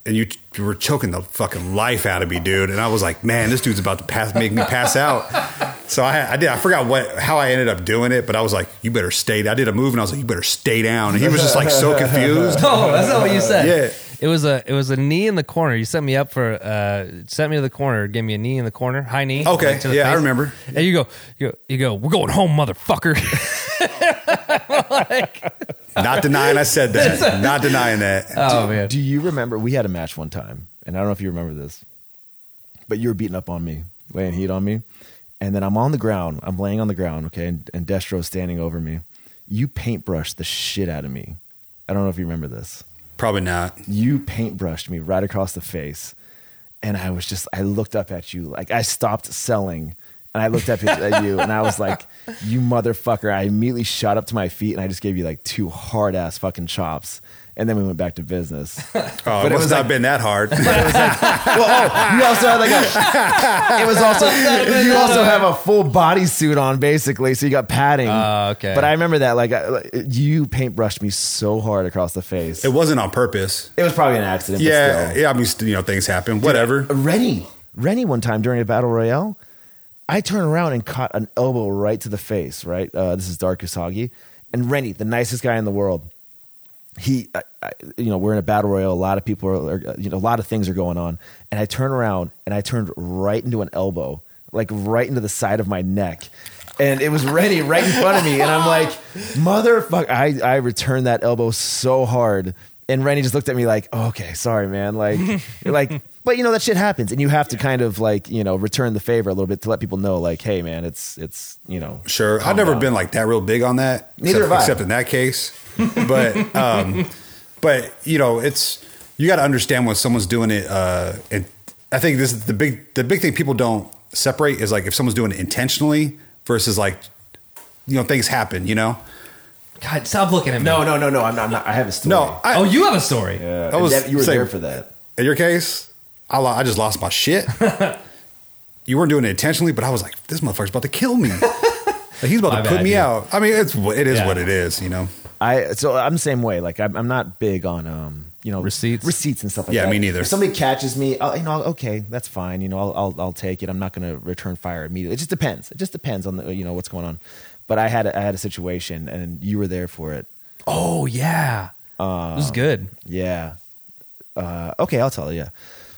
and you, you were choking the fucking life out of me, dude. And I was like, man, this dude's about to pass, make me pass out. So I, I did. I forgot what how I ended up doing it, but I was like, you better stay. I did a move, and I was like, you better stay down. And he was just like so confused. No, that's not what you said. Yeah. It was a it was a knee in the corner. You set me up for uh sent me to the corner, gave me a knee in the corner, high knee. Okay, like, to the yeah, I remember. And you go, you go, you go, we're going home, motherfucker. Not denying I said that. Not denying that. oh man. Do you remember? We had a match one time, and I don't know if you remember this, but you were beating up on me, laying heat on me, and then I'm on the ground. I'm laying on the ground, okay, and, and Destro's standing over me. You paintbrushed the shit out of me. I don't know if you remember this. Probably not. You paintbrushed me right across the face, and I was just I looked up at you like I stopped selling, And I looked up at you and I was like, you motherfucker. I immediately shot up to my feet and I just gave you like two hard ass fucking chops. And then we went back to business. Oh, But it it must was not like- been that hard. well, oh, you also had like a. It was also you also have a full bodysuit on basically, so you got padding. Oh, okay. But I remember that like I, you paintbrushed me so hard across the face. it wasn't on purpose. It was probably an accident. but Yeah, still. yeah. I mean, you know, things happen. Whatever. Rennie, Rennie, one time during a battle royale, I turned around and caught an elbow right to the face. Right, uh, this is Dark Usagi, and Rennie, the nicest guy in the world. He, I, I, you know, we're in a battle royale. A lot of people are, are, you know, a lot of things are going on, and I turn around and I turned right into an elbow, like right into the side of my neck. And it was Rennie right in front of me, and I'm like, "Motherfucker!" I I returned that elbow so hard, and Rennie just looked at me like, oh, "Okay, sorry, man." Like, like, but you know that shit happens, and you have to kind of like you know return the favor a little bit to let people know, like, "Hey, man, it's it's you know." Sure. I've never down. been like that real big on that. Neither except, have I. except in that case. But um, but you know, it's you got to understand when someone's doing it. Uh, and I think this is the big the big thing people don't separate is like if someone's doing it intentionally versus like you know things happen. You know. God, stop looking at me. No, no, no, no. I'm not. I'm not I have a story. No, I, oh, you have a story. Yeah, I was Dev- you were saying- there for that. in your case, I, lo- I just lost my shit. you weren't doing it intentionally, but I was like, this motherfucker's about to kill me. like, he's about My to put bad, me dude. out. I mean, it's what it is. Yeah. What it is. You know. I so I'm the same way. Like I'm, I'm not big on um you know Receipts? receipts and stuff like Yeah, that. me neither. If somebody catches me, I'll, you know, okay, that's fine. You know, I'll I'll, I'll take it. I'm not going to return fire immediately. It just depends. It just depends on the you know what's going on. But I had a, I had a situation, and you were there for it. Oh yeah, Uh, this is good. Yeah. Uh, okay, I'll tell you.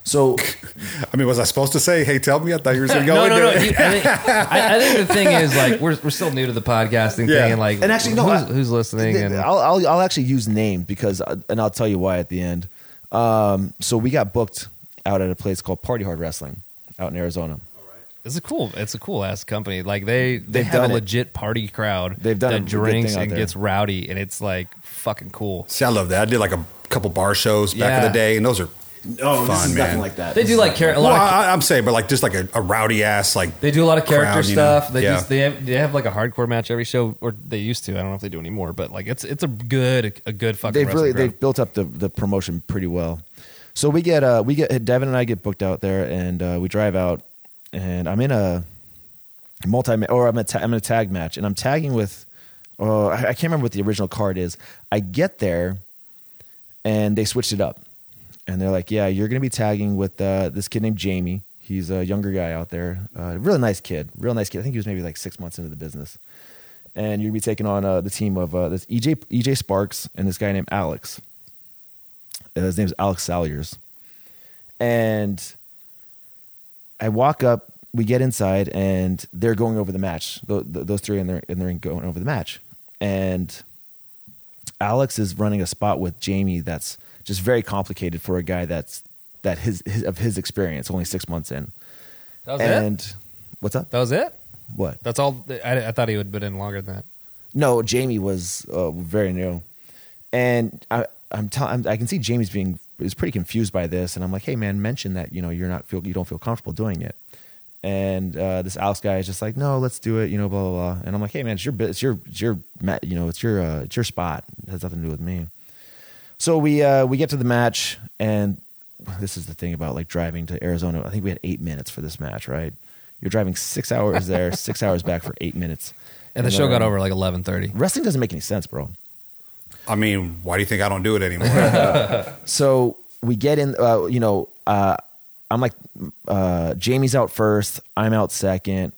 So I mean, was I supposed to say, "Hey, tell me"? I thought you were going to go no, no, no. it. you- I, think, I, I think the thing is like we're we're still new to the podcasting Yeah. thing, and like and actually, no, who's, I- who's listening? And I'll, I'll I'll actually use names because, uh, and I'll tell you why at the end. Um, so we got booked out at a place called Party Hard Wrestling out in Arizona. it's a cool, it's a cool ass company. Like they they They've have done a it. legit party crowd. They've done a that drinks and gets rowdy, and it's like fucking cool. See, I love that. I did like a couple bar shows back in the day, and those are Oh, Fun, this is man. nothing like that. They This do like char- a well, lot. of, I, I'm saying, but like just like a, a rowdy ass like they do a lot of character crowd, you know? stuff. They Yeah. just, they have they have like a hardcore match every show, or they used to. I don't know if they do anymore, but like it's it's a good a good fucking. they've really crowd. they've built up the, the promotion pretty well. So we get uh we get Devin and I get booked out there and uh, we drive out and I'm in a multi or I'm a ta- I'm in a tag match and I'm tagging with uh, I I can't remember what the original card is. I get there and they switched it up and they're like, yeah, you're gonna be tagging with uh, this kid named Jamie. He's a younger guy out there, uh, really nice kid, real nice kid. I think he was maybe like six months into the business and you're gonna be taking on uh, the team of uh, this EJ EJ Sparks and this guy named Alex. Uh, his name's Alex Salyers, and I walk up. We get inside, and they're going over the match. Th- th- those three in there, in going over the match, and Alex is running a spot with Jamie that's just very complicated for a guy that's that his, his of his experience, only six months in. That was it. and what's up? That was it. What? That's all. I, I thought he would have been in longer than that. No, Jamie was uh, very new, and I, I'm telling. I can see Jamie's being is pretty confused by this, and I'm like, hey man, mention that you know you're not feel you don't feel comfortable doing it, and uh, this Alex guy is just like, no, let's do it, you know, blah blah blah, and I'm like, hey man, it's your it's your it's your you know it's your uh, it's your spot, it has nothing to do with me. So we uh, we get to the match, and this is the thing about like driving to Arizona. I think we had eight minutes for this match, right? You're driving six hours there, six hours back for eight minutes, And the show got over like eleven thirty. Wrestling doesn't make any sense, bro. I mean, why do you think I don't do it anymore? So we get in, uh, you know, uh, I'm like, uh, Jamie's out first. I'm out second.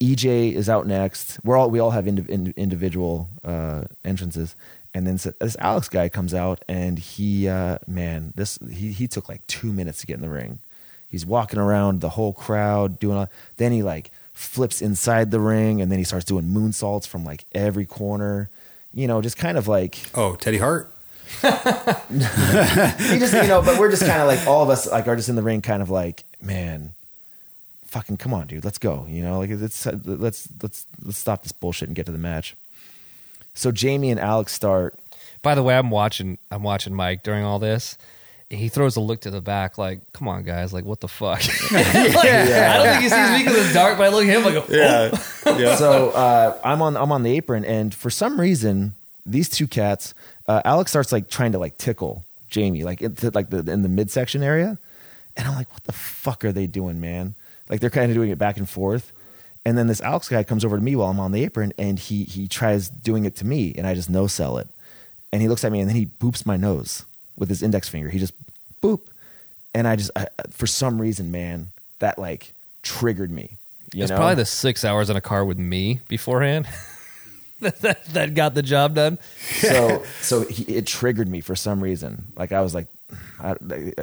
EJ is out next. We're all we all have indi- in, individual uh, entrances, and then this Alex guy comes out, and he, uh, man, this he he took like two minutes to get in the ring. He's walking around the whole crowd doing. All, then he like flips inside the ring, and then he starts doing moonsaults from like every corner. You know, just kind of like oh, Teddy Hart. he just you know but we're just kind of like all of us like are just in the ring kind of like man fucking come on dude let's go you know like it's let's let's let's stop this bullshit and get to the match so jamie and alex start By the way, I'm watching. I'm watching Mike during all this, he throws a look to the back, like, "Come on, guys! Like, what the fuck?" Like, I don't think he sees me because it's dark, but I look at him like, oh. Yeah. so uh, I'm on I'm on the apron, and for some reason, these two cats, uh, Alex starts like trying to like tickle Jamie, like into like the in the midsection area, and I'm like, what the fuck are they doing, man? Like they're kind of doing it back and forth, and then this Alex guy comes over to me while I'm on the apron, and he he tries doing it to me, and I just no sell it, and he looks at me, and then he boops my nose with his index finger. He just boop, and I just I, for some reason, man, that like triggered me. You It's know? probably the six hours in a car with me beforehand that, that that got the job done. so so he, it triggered me for some reason. Like I was like, I,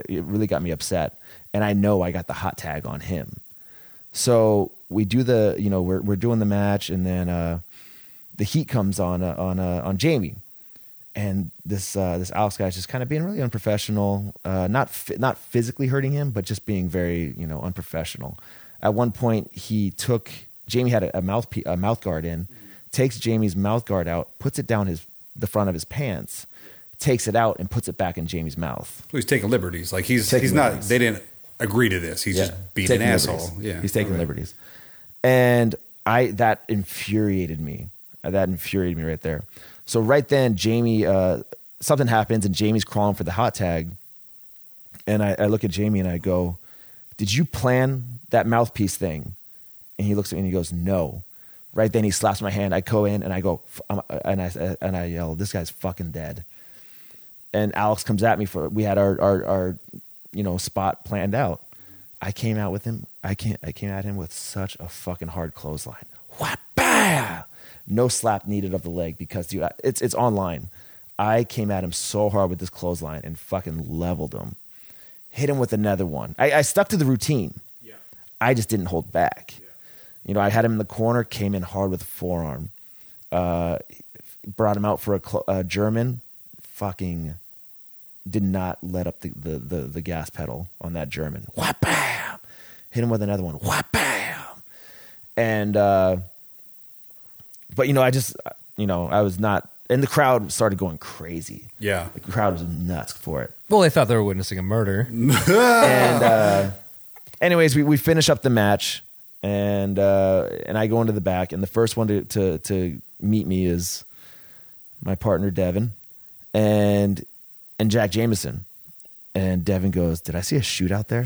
it really got me upset, and I know I got the hot tag on him. So we do the, you know, we're we're doing the match, and then uh, the heat comes on uh, on uh, on Jamie, and this uh, this Alex guy's just kind of being really unprofessional, uh, not fi- not physically hurting him, but just being very you know unprofessional. At one point, he took Jamie had a, a mouth pe- a mouth guard in, takes Jamie's mouth guard out, puts it down his the front of his pants, takes it out and puts it back in Jamie's mouth. He's taking liberties. Like he's Taking he's not. liberties. They didn't agree to this. He's just being taking an asshole. liberties. Yeah, he's taking Okay. liberties, and I that infuriated me. That infuriated me right there. So right then, Jamie, uh, something happens, and Jamie's crawling for the hot tag, and I, I look at Jamie and I go, "Did you plan that mouthpiece thing?" And he looks at me and he goes, "No." Right then, he slaps my hand. I go in and I go, and I and I yell, "This guy's fucking dead." and Alex comes at me for we had our our, our you know spot planned out. I came out with him. I came I came at him with such a fucking hard clothesline. Whap bah! No slap needed of the leg because dude, it's it's online. I came at him so hard with this clothesline and fucking leveled him. Hit him with another one. I, I stuck to the routine. Yeah. I just didn't hold back. Yeah. You know, I had him in the corner, came in hard with a forearm. Uh, brought him out for a, cl- a German. Fucking did not let up the, the, the, the gas pedal on that German. Whap bam! Hit him with another one. Whap bam! And, uh, but you know, I just, you know, I was not, and the crowd started going crazy. Yeah. The crowd was nuts for it Well, they thought they were witnessing a murder. and uh, anyways, we, we finish up the match, and uh, and I go into the back, and the first one to, to to meet me is my partner Devin, and and Jack Jameson, and Devin goes, "Did I see a shoot out there?"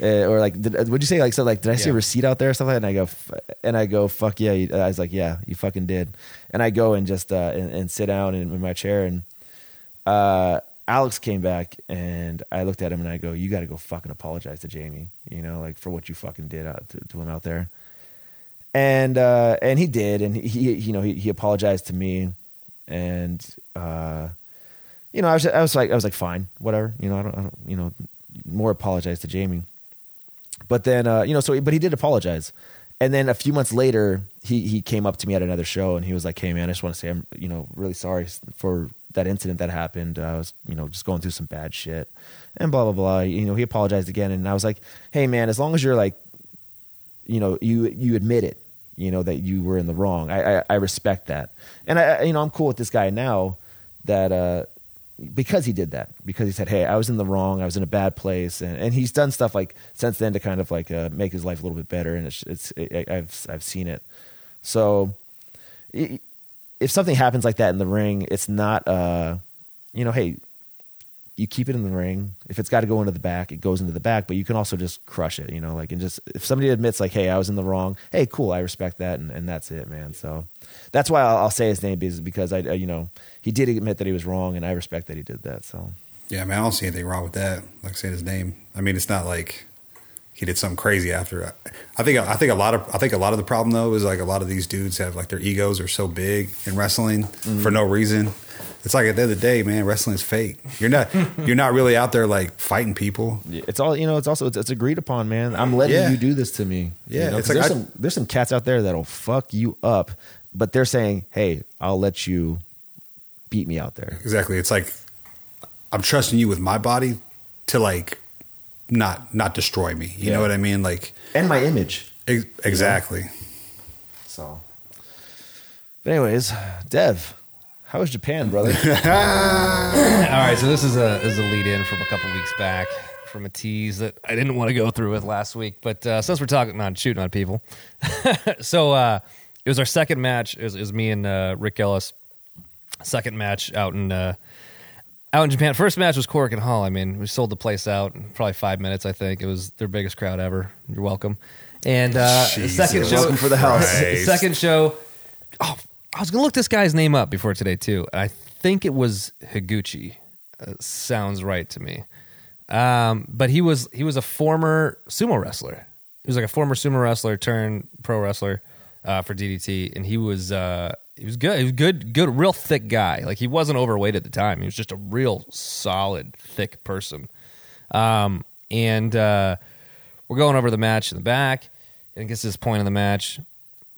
uh, or like, did, would you say like so? Like, did I see a receipt out there or something? And I go, "F- and I go, "Fuck yeah!" I was like, "Yeah, you fucking did." And I go and just uh, and, and sit down in, in my chair, and uh, Alex came back and I looked at him and I go, "You got to go fucking apologize to Jamie, you know, like for what you fucking did out to, to him out there." And uh, and he did, and he, he you know he, he apologized to me, and uh, you know I was I was like I was like fine, whatever, you know I don't, I don't you know more apologize to Jamie, but then uh, you know so but he did apologize. And then a few months later, he he came up to me at another show and he was like, "Hey man, I just want to say I'm you know really sorry for that incident that happened. I was you know just going through some bad shit, and blah blah blah." You know, he apologized again, and I was like, "Hey man, as long as you're like, you know, you you admit it, you know that you were in the wrong. I I, I respect that, and I I- you know I'm cool with this guy now that uh because he did that because he said hey i was in the wrong i was in a bad place and, and he's done stuff like since then to kind of like uh, make his life a little bit better and it's, it's I, i've i've seen it. So if something happens like that in the ring it's not uh you know hey you keep it in the ring if it's got to go into the back it goes into the back but you can also just crush it you know like and just if somebody admits like hey i was in the wrong hey cool i respect that and, and that's it man so that's why I'll, I'll say his name is because I, I you know he did admit that he was wrong and i respect that he did that so Yeah, man, I don't see anything wrong with that. Like saying his name. I mean, it's not like he did something crazy after. I think I think a lot of I think a lot of the problem though is like a lot of these dudes have like their egos are so big in wrestling mm-hmm. for no reason. It's like at the end of the day, man, wrestling is fake. You're not you're not really out there like fighting people. it's all you know it's also it's, it's agreed upon man i'm letting Yeah. you do this to me Yeah, you know, it's 'cause like there's I- some there's some cats out there that'll fuck you up but they're saying hey i'll let you beat me out there Exactly. It's like I'm trusting you with my body to like not not destroy me. You Yeah. know what I mean? Like and my image ex- exactly. So, but anyways, Dev, How was Japan, brother? All right, so this is a is a lead in from a couple weeks back from a tease that I didn't want to go through with last week, but uh, since we're talking on shooting on people, so uh, it was our second match. It was, it was me and uh, Rick Ellis. Second match out in uh, out in Japan. First match was Korakuen Hall. I mean, we sold the place out in probably five minutes. I think it was their biggest crowd ever. You're welcome. And uh, the second show Welcome for the house. Second show. Oh, I was gonna look this guy's name up before today too. and I think it was Higuchi. Uh, sounds right to me. Um, but he was he was a former sumo wrestler. He was like a former sumo wrestler turned pro wrestler uh, for DDT, and he was uh, he was good. He was good, good, real thick guy. Like he wasn't overweight at the time. He was just a real solid, thick person. Um, and uh, we're going over the match in the back, and it gets to this point in the match.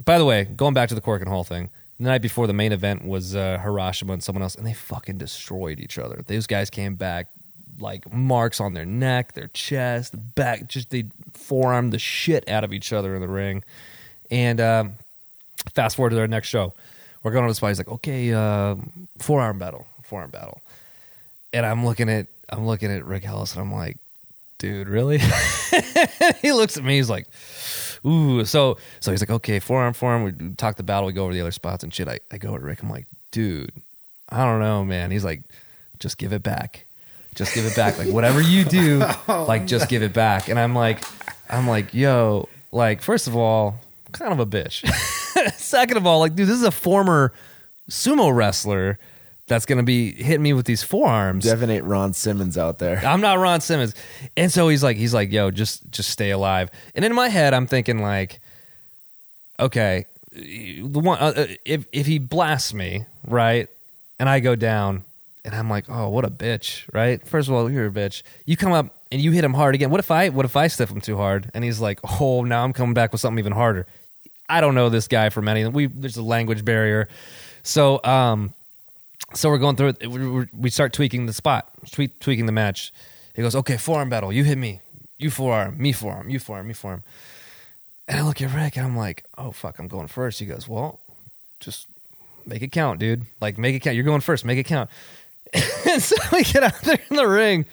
By the way, going back to the Korakuen Hall thing, the night before the main event was uh, Hiroshima and someone else, and they fucking destroyed each other. Those guys came back like marks on their neck, their chest, the back, just they forearmed the shit out of each other in the ring. And um, fast forward to their next show, we're going to the spot. He's like, "Okay, uh, forearm battle, forearm battle," and I'm looking at I'm looking at Rick Ellis, and I'm like, "Dude, really?" he looks at me. He's like, "Ooh." So so he's like, "Okay, forearm, forearm." We talk the battle. We go over the other spots and shit. I, I go to Rick. I'm like, "Dude, I don't know, man." He's like, "Just give it back. Just give it back. Like whatever you do, oh, like just give it back." And I'm like, I'm like, "Yo, like first of all, kind of a bitch. Second of all, like, dude, this is a former sumo wrestler." That's gonna be hitting me with these forearms. Devin ain't Ron Simmons out there. I'm not Ron Simmons. And so he's like, he's like, yo, just just stay alive. And in my head, I'm thinking like, okay, the one uh, uh, if if he blasts me right, and I go down, and I'm like, oh, what a bitch, right? First of all, you're a bitch. You come up and you hit him hard again. What if I what if I stiff him too hard? And he's like, oh, now I'm coming back with something even harder. I don't know this guy from anything. We there's a language barrier, so um so we're going through it. We- start tweaking the spot, tweak, tweaking the match. He goes, okay, forearm battle. You hit me. You forearm. Me forearm. You forearm. Me forearm. And I look at Rick and I'm like, oh, fuck, I'm going first. He goes, well, just make it count, dude. Like, make it count. You're going first. Make it count. and so we get out there in the ring.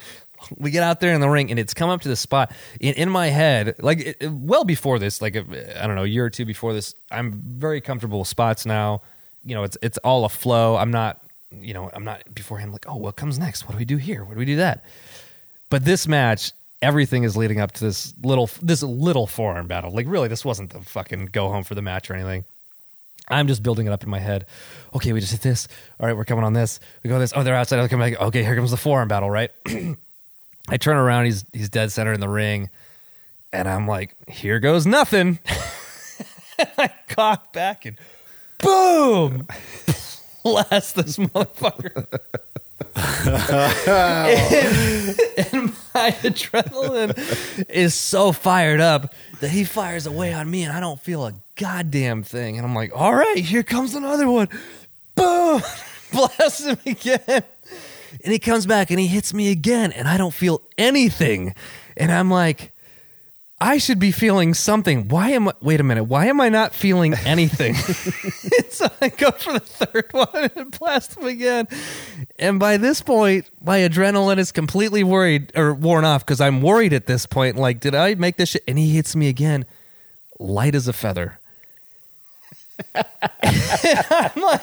We get out there in the ring, and it's come up to the spot in, in my head, like it, it- well before this, like I I don't know, a year or two before this. I'm very comfortable with spots now. You know, it's it's all a flow. I'm not, you know, I'm not beforehand like, oh, what comes next? What do we do here? What do we do that? But this match, everything is leading up to this little this little forearm battle. Like really, this wasn't the fucking go home for the match or anything. I'm just building it up in my head. Okay, we just hit this. All right, we're coming on this. We go this. Oh, they're outside. Okay, back. okay, here comes the forearm battle. Right. I turn around. He's he's dead center in the ring, and I'm like, here goes nothing. I cock back and boom, blast this motherfucker. and, my adrenaline is so fired up that he fires away on me, and I don't feel a goddamn thing. And I'm like, all right, here comes another one. Boom! Blast him again. And he comes back and he hits me again, and I don't feel anything. And I'm like, I should be feeling something. Why am I, wait a minute, why am I not feeling anything? so I go for the third one and blast him again. And by this point, my adrenaline is completely worried or worn off because I'm worried at this point. Like, did I make this shit? And he hits me again, light as a feather. I'm like,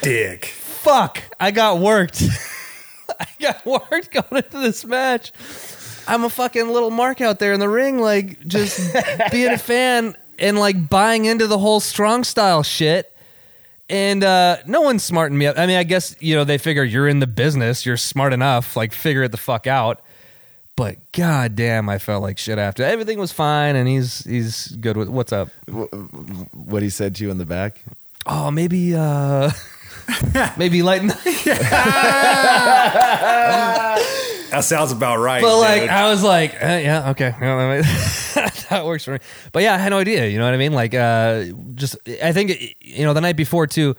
Dick. fuck, I got worked. I got worked going into this match. I'm a fucking little mark out there in the ring, like just being a fan and like buying into the whole strong style shit. And uh, no one's smarting me up. I mean, I guess you know they figure you're in the business, you're smart enough, like figure it the fuck out. But god damn, I felt like shit after. Everything was fine, and he's he's good with what's up. What he said to you in the back? Oh, maybe uh maybe lighten That sounds about right. But like, dude. I was like, uh, yeah, okay, Yeah, I mean, that works for me. But yeah, I had no idea. You know what I mean? Like, uh, just I think you know the night before too.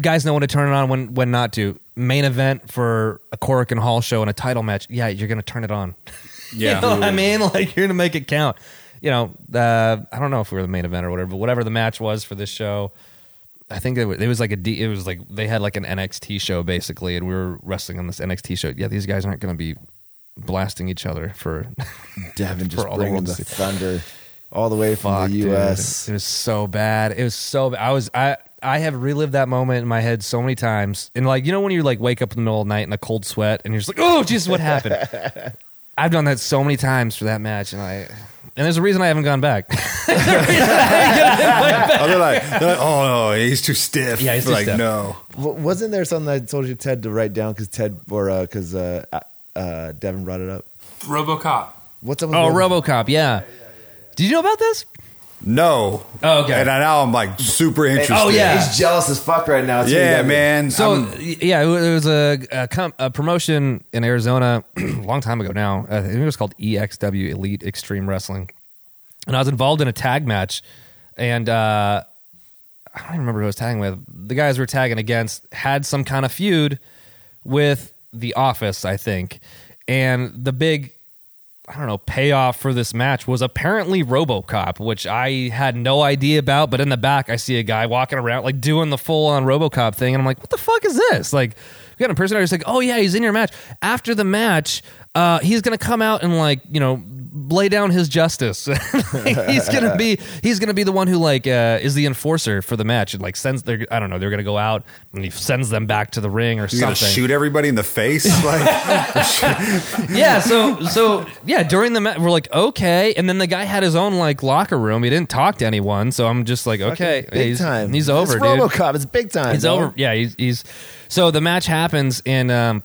Guys know when to turn it on, when when not to. Main event for a Korakuen Hall show and a title match. Yeah, you're gonna turn it on. yeah. You know what I mean? Like you're gonna make it count. You know, uh, I don't know if we were the main event or whatever, but whatever the match was for this show, I think it was, it was like a D, it was like they had like an NXT show basically, and we were wrestling on this NXT show. Yeah, these guys aren't going to be blasting each other for Devin just For the bringing world the thunder all the way from Fuck, the dude. U.S. It was so bad. It was so. I was. I. I have relived that moment in my head so many times, and like you know when you like wake up in the middle of the night in a cold sweat, and you're just like, "Oh, Jesus, what happened?" I've done that so many times for that match, and I. And there's a reason I haven't gone back. Oh, they're like, they're like, oh no, he's too stiff. Yeah, he's too like, stiff. no. W- Wasn't there something I told you Ted to write down because Ted or because uh, uh, uh, Devin brought it up? RoboCop. What's up? With oh, Robo- RoboCop, yeah. Did you know about this? No. Oh, okay. And I, now I'm like super interested. Oh, yeah. He's jealous as fuck right now. too, Yeah, man. So I'm- yeah, it was a a, com- a promotion in Arizona a long time ago now. Uh, I think it was called EXW Elite Extreme Wrestling, and I was involved in a tag match, and uh, I don't even remember who I was tagging with. The guys we were tagging against had some kind of feud with The Office, I think, and the big I don't know, payoff for this match was apparently RoboCop, which I had no idea about. But in the back, I see a guy walking around like doing the full on RoboCop thing, and I'm like, what the fuck is this? Like, we got a person who's like, oh yeah, he's in your match. After the match, uh, he's gonna come out and like, you know, lay down his justice. he's gonna be he's gonna be the one who like uh, is the enforcer for the match and like sends their I don't know they're gonna go out and he sends them back to the ring or He's gonna something. shoot everybody in the face. Like, yeah so so yeah during the match we're like okay and then the guy had his own like locker room he didn't talk to anyone so i'm just like okay big he's, time. he's over It's dude RoboCop. It's big time. he's bro. over yeah he's, he's so the match happens in. um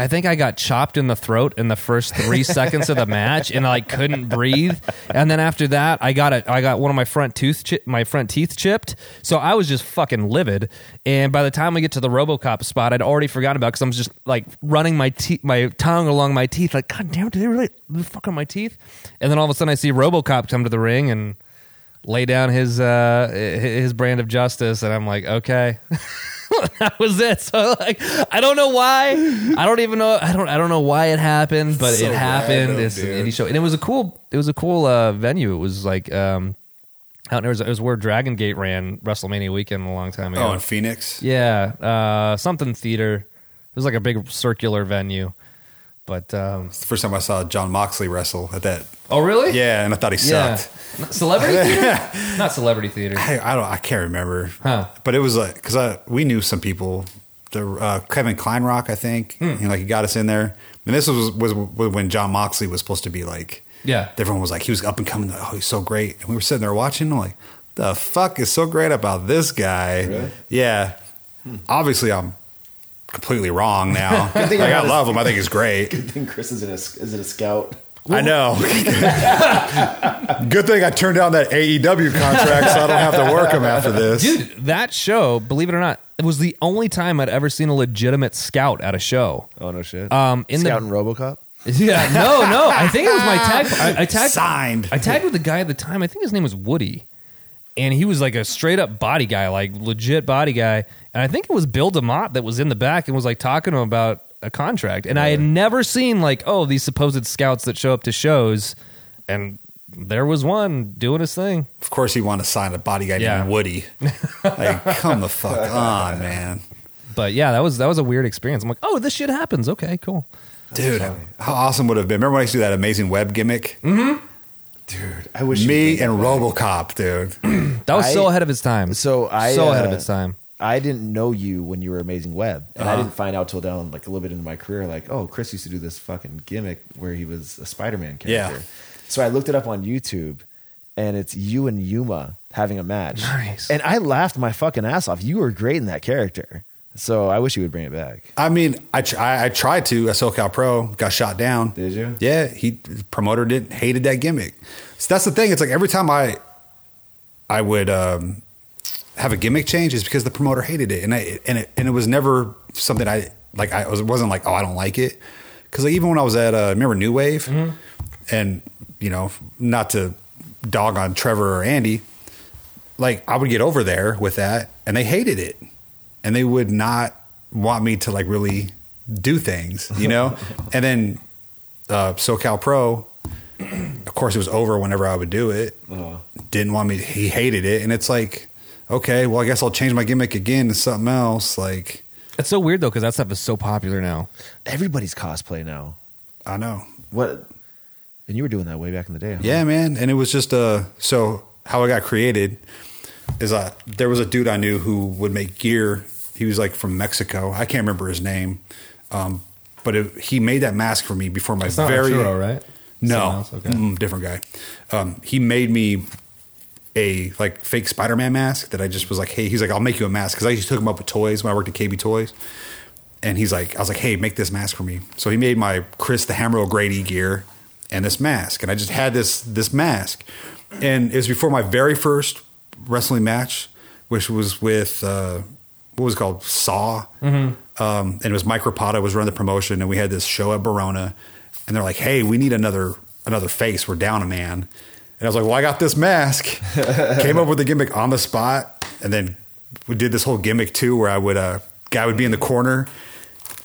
I think I got chopped in the throat in the first three seconds of the match, and I like couldn't breathe. And then after that, I got a, I got one of my front tooth, chi- my front teeth chipped. So I was just fucking livid. And by the time we get to the RoboCop spot, I'd already forgotten about because I'm just like running my teeth, my tongue along my teeth, like God damn, did they really fuck on my teeth? And then all of a sudden, I see RoboCop come to the ring and lay down his uh his brand of justice, and I'm like, okay. that was it. So like, I don't know why. I don't even know. I don't. I don't know why it happened, but So it happened. random, It's an indie show, and it was a cool. It was a cool uh, venue. It was like um, out in Arizona. It was where Dragon Gate ran WrestleMania weekend a long time ago. oh, in Phoenix. yeah, uh, something theater. It was like a big circular venue. But um, It's the first time I saw Jon Moxley wrestle at that. oh really? Yeah, and I thought he Yeah. sucked. Not Celebrity theater? Not celebrity theater. I, I don't. I can't remember. Huh. But it was like because I we knew some people. The uh, Kevin Kleinrock, I think. Hmm. You know, like he got us in there. And this was, was was when Jon Moxley was supposed to be like. Yeah. Everyone was like, he was up and coming. Oh, he's so great. And we were sitting there watching. I'm like, the fuck is so great about this guy? Yeah. Obviously, I'm completely wrong now. like, thing I I was- love him. I think he's great. Good thing Chris is in a is it a scout? I know. Good thing I turned down that AEW contract, so I don't have to work him after this. Dude, that show, believe it or not, it was the only time I'd ever seen a legitimate scout at a show. Oh no shit. Um, in scout the and RoboCop. yeah, no, no, I think it was my tag. I, I tagged Signed. I tagged with the guy at the time. I think his name was Woody, and he was like a straight up body guy, like legit body guy. And I think it was Bill DeMott that was in the back and was like talking to him about a contract. And I had never seen like oh these supposed scouts that show up to shows, and there was one doing his thing. Of course, he wanted to sign a body guy Yeah. named Woody. like, come the fuck on, man. But yeah, that was that was a weird experience. I'm like, oh, this shit happens. Okay, cool. Dude, how awesome would it have been? Remember when I used to do that amazing web gimmick? Mm-hmm. Dude, I wish Me you and Robocop, dude. That was so ahead of its time. So I so ahead of uh, its time. I didn't know you when you were Amazing Web, and I Uh-huh. didn't find out till down like a little bit into my career. Like, oh, Chris used to do this fucking gimmick where he was a Spider-Man character. Yeah. So I looked it up on YouTube, and it's you and Yuma having a match. Nice. And I laughed my fucking ass off. You were great in that character. So I wish you would bring it back. I mean, I, tr- I, I tried to at SoCal Pro, got shot down. Did you? Yeah, he promoter didn't hated that gimmick. So that's the thing. It's like every time I I would um, have a gimmick change is because the promoter hated it, and I and it and it was never something I like. I was wasn't like oh I don't like it because like even when I was at uh, remember New Wave, and you know not to dog on Trevor or Andy, like I would get over there with that, and they hated it, and they would not want me to like really do things, you know. and then uh, SoCal Pro, of course, it was over whenever I would do it. Didn't want me. He hated it, and it's like, okay, well, I guess I'll change my gimmick again to something else. Like, It's so weird though because that stuff is so popular now. Everybody's cosplay now. I know. What? And you were doing that way back in the day. Huh? Yeah, man. And it was just uh so how I got created is uh there was a dude I knew who would make gear. He was like from Mexico. I can't remember his name. Um but it, he made that mask for me before my very Arturo, right? No. Okay. Mm, different guy. Um, he made me a like fake Spider-Man mask that I just was like, hey, he's like, I'll make you a mask because I used to hook him up with toys when I worked at KB Toys, and he's like, I was like, hey, make this mask for me. So he made my Chris the Hammer O'Grady gear and this mask, and I just had this this mask, and it was before my very first wrestling match, which was with uh, what was it called Saw, um, and it was Mike Rapata was running the promotion, and we had this show at Barona, and they're like, hey, we need another another face. We're down a man. And I was like, well, I got this mask. Came up with the gimmick on the spot. And then we did this whole gimmick too, where I would, uh, guy would be in the corner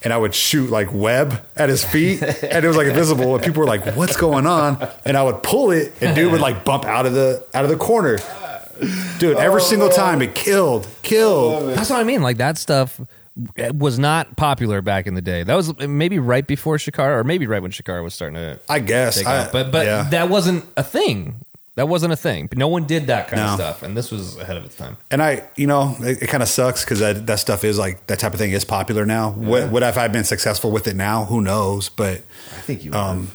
and I would shoot like web at his feet and it was like invisible. And people were like, what's going on? And I would pull it and dude would like bump out of the, out of the corner. Dude, every single time it killed, killed. That's what I mean. Like that stuff was not popular back in the day. That was maybe right before Chikara, or maybe right when Chikara was starting to I guess. take I- off. But but yeah. that wasn't a thing. That wasn't a thing. No one did that kind of stuff, and this was ahead of its time. And I, you know, it, it kind of sucks because that, that stuff is like that type of thing is popular now. What, what if I've been successful with it now? Who knows? But I think you. Um,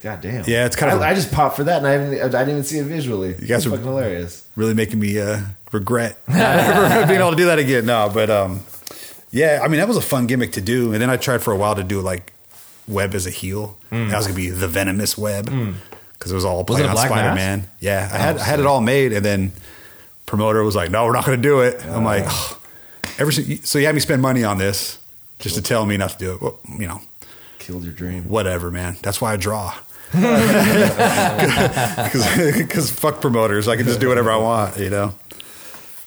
God damn. yeah, it's kind of- I, I just popped for that, and I didn't. I didn't even see it visually. You guys it's are- fucking hilarious. really making me uh, regret never being able to do that again. No, but um, yeah, I mean that was a fun gimmick to do. And then I tried for a while to do like Web as a heel. That was gonna be the venomous Web because it was all Was playing it on Spider Man. Yeah, I had I had it all made, and then promoter was like, "No, we're not gonna do it." I'm like, "Ugh." "Every si- so you had me spend money on this just to tell me not to do it." Well, you know, Killed your dream. whatever, man. That's why I draw. Because fuck promoters, I can just do whatever I want, you know.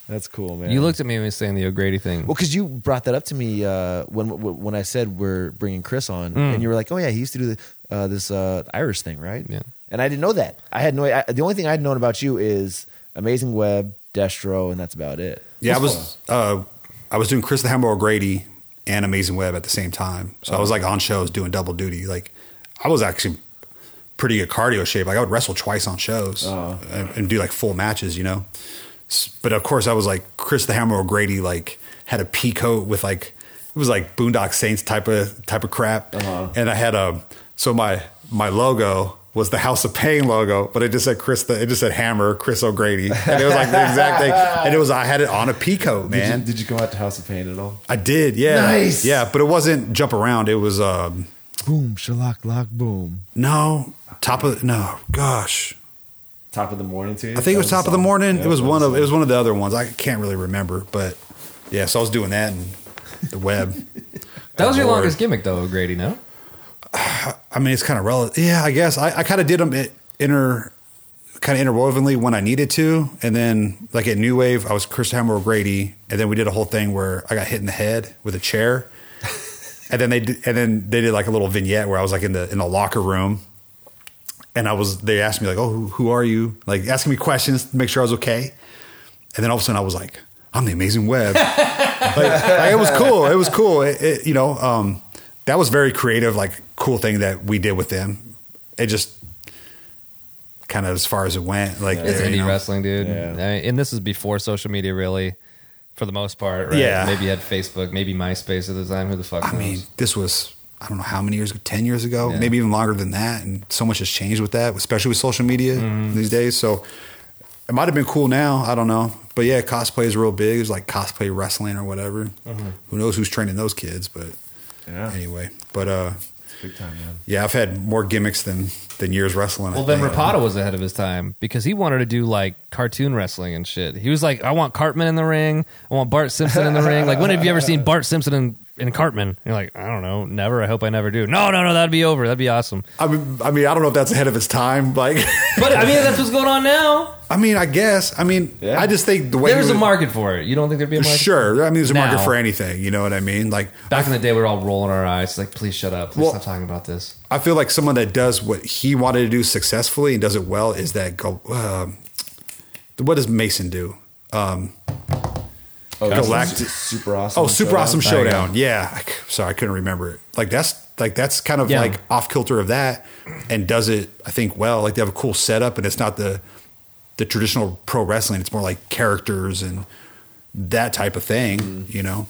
That's cool, man. You looked at me when you were saying the O'Grady thing. Well, because you brought that up to me uh, when when I said we're bringing Chris on, Mm. and you were like, "Oh yeah, he used to do the, uh, this uh, Irish thing, right?" Yeah. And I didn't know that. I had no. I, the only thing I'd known about you is Amazing Web, Destro, and that's about it. Yeah, I That's was uh, I was doing Chris the Hammer O'Grady and Amazing Web at the same time. So I was like on shows doing double duty. Like I was actually pretty good cardio shape. Like I would wrestle twice on shows uh-huh. and, and do like full matches, you know. But of course, I was like Chris the Hammer O'Grady. Like had a pea coat with like it was like Boondock Saints type of type of crap, uh-huh. and I had a so my my logo was the House of Pain logo, but it just said Chris. The, it just said Hammer Chris O'Grady, and it was like the exact thing. And it was I had it on a pea coat, Did you, man. did you go out to House of Pain at all? I did, yeah, Nice. yeah. But it wasn't jump around. It was um, Boom, shalak, lock, boom. no top of no, gosh. Top of the morning to you. I think it was That top of the morning. Yeah, it was that one the of it was one of the other ones. I can't really remember, but yeah. So I was doing that and the web. that was your Lord. longest gimmick, though, O'Grady. No, I mean, it's kind of relative. Yeah, I guess I, I kind of did them inter, kind of interwovenly when I needed to, and then like at New Wave, I was Chris Hammer O'Grady, and then we did a whole thing where I got hit in the head with a chair, and then they did, and then they did like a little vignette where I was like in the in the locker room, and I was they asked me like, oh, who, who are you? Like asking me questions to make sure I was okay, and then all of a sudden I was like, I'm the Amazing Web. like, like, it was cool. It was cool. It, it- you know, um, that was very creative, like cool thing that we did with them. It just kind of as far as it went, like it's indie you know. wrestling, dude. Yeah. I mean, and this is before social media, really, for the most part. Right? Yeah. maybe you had Facebook, maybe MySpace at the time. Who the fuck I knows? mean, this was I don't know how many years ago, ten years ago, Yeah. maybe even longer than that, and so much has changed with that, especially with social media Mm-hmm. these days. So it might have been cool now. I don't know, but yeah, cosplay is real big. It's like cosplay wrestling or whatever. Mm-hmm. Who knows who's training those kids? But Yeah. anyway, but uh, Big time, man. yeah, I've had more gimmicks than than years wrestling. Well, then think. Rapata was ahead of his time because he wanted to do like cartoon wrestling and shit. He was like, I want Cartman in the ring. I want Bart Simpson in the ring. Like, when have you ever seen Bart Simpson in, in Cartman? And you're like, I don't know. Never. I hope I never do. No, no, no. That'd be over. That'd be awesome. I mean, I mean, I don't know if that's ahead of its time. Like, But I mean, that's what's going on now. I mean, I guess. I mean, Yeah. I just think the way There's he a market for it. You don't think there'd be a market? Sure, I mean, there's a market for anything. You know what I mean? Like, Back in the day, we were all rolling our eyes. Like, please shut up. Please Well- stop talking about this. I feel like someone that does what he wanted to do successfully and does it well is that go. Um, what does Mason do? Um, Galactic. super awesome. Oh, super awesome There you go. showdown. Yeah, I c- sorry, I couldn't remember it. Like that's like that's kind of Yeah. like off kilter of that, and does it I think well. Like they have a cool setup, and it's not the the traditional pro wrestling. It's more like characters and that type of thing. Mm. You know,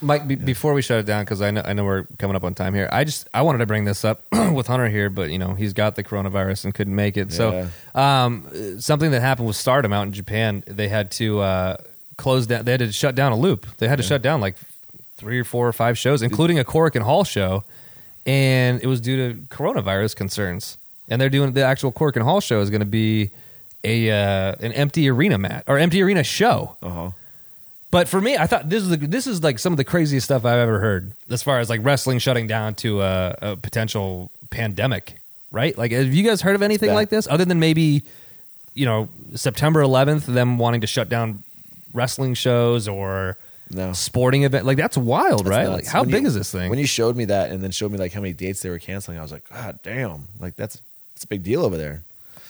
Mike, be, before we shut it down, because I know I know we're coming up on time here. I just I wanted to bring this up with Hunter here, but you know he's got the coronavirus and couldn't make it. So um, something that happened with Stardom out in Japan, they had to uh, close down. They had to shut down a loop. They had to shut down like three or four or five shows, including a Korakuen Hall show, and it was due to coronavirus concerns. And they're doing the actual Korakuen Hall show is going to be a uh, an empty arena mat or empty arena show. Uh huh. But for me, I thought this is the, this is like some of the craziest stuff I've ever heard as far as like wrestling shutting down to a, a potential pandemic, right? Like, have you guys heard of anything Yeah. like this other than maybe, you know, September 11th, them wanting to shut down wrestling shows or No. sporting event? Like, that's wild, That's right? nuts. Like, how When big you- is this thing? When you showed me that and then showed me like how many dates they were canceling, I was like, God damn! Like that's it's a big deal over there.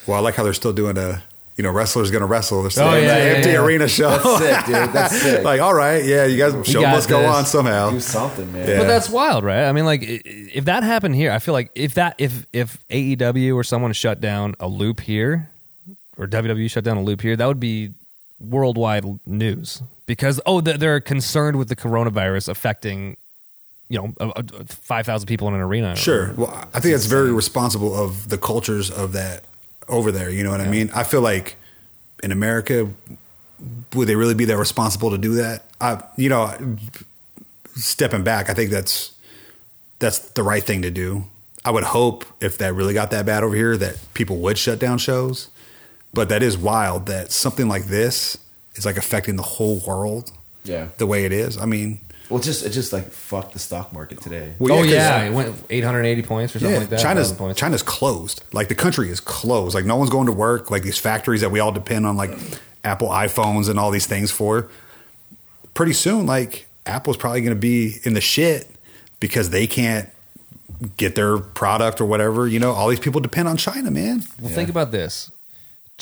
well, I like how they're still doing a you know wrestlers going to wrestle. They're still Oh, doing yeah, that yeah, empty yeah. arena show. That's sick, dude. That's sick. like, all right, yeah, you guys show got must go this. on somehow. Do something, man. Yeah. But that's wild, right? I mean, like, i- if that happened here, I feel like if that if if AEW or someone shut down a loop here, or WWE shut down a loop here, that would be worldwide news because oh, they're- concerned with the coronavirus affecting, you know, a- a- five thousand people in an arena. Sure. Well, I think that's very responsible of the cultures of that over there. You know what I mean? I feel like in America, would they really be that responsible to do that? I, you know, stepping back, I think that's that's the right thing to do. I would hope if that really got that bad over here that people would shut down shows. But that is wild that something like this is like affecting the whole world Yeah. the way it is. I mean, Well, it just it just like fucked the stock market today. well, oh 'cause- yeah, it went eight hundred eighty points or something like that. China's points. China's closed. Like the country is closed. Like no one's going to work. Like these factories that we all depend on, like Apple iPhones and all these things for. Pretty soon, like Apple's probably going to be in the shit because they can't get their product or whatever. You know, all these people depend on China, man. Well, think about this.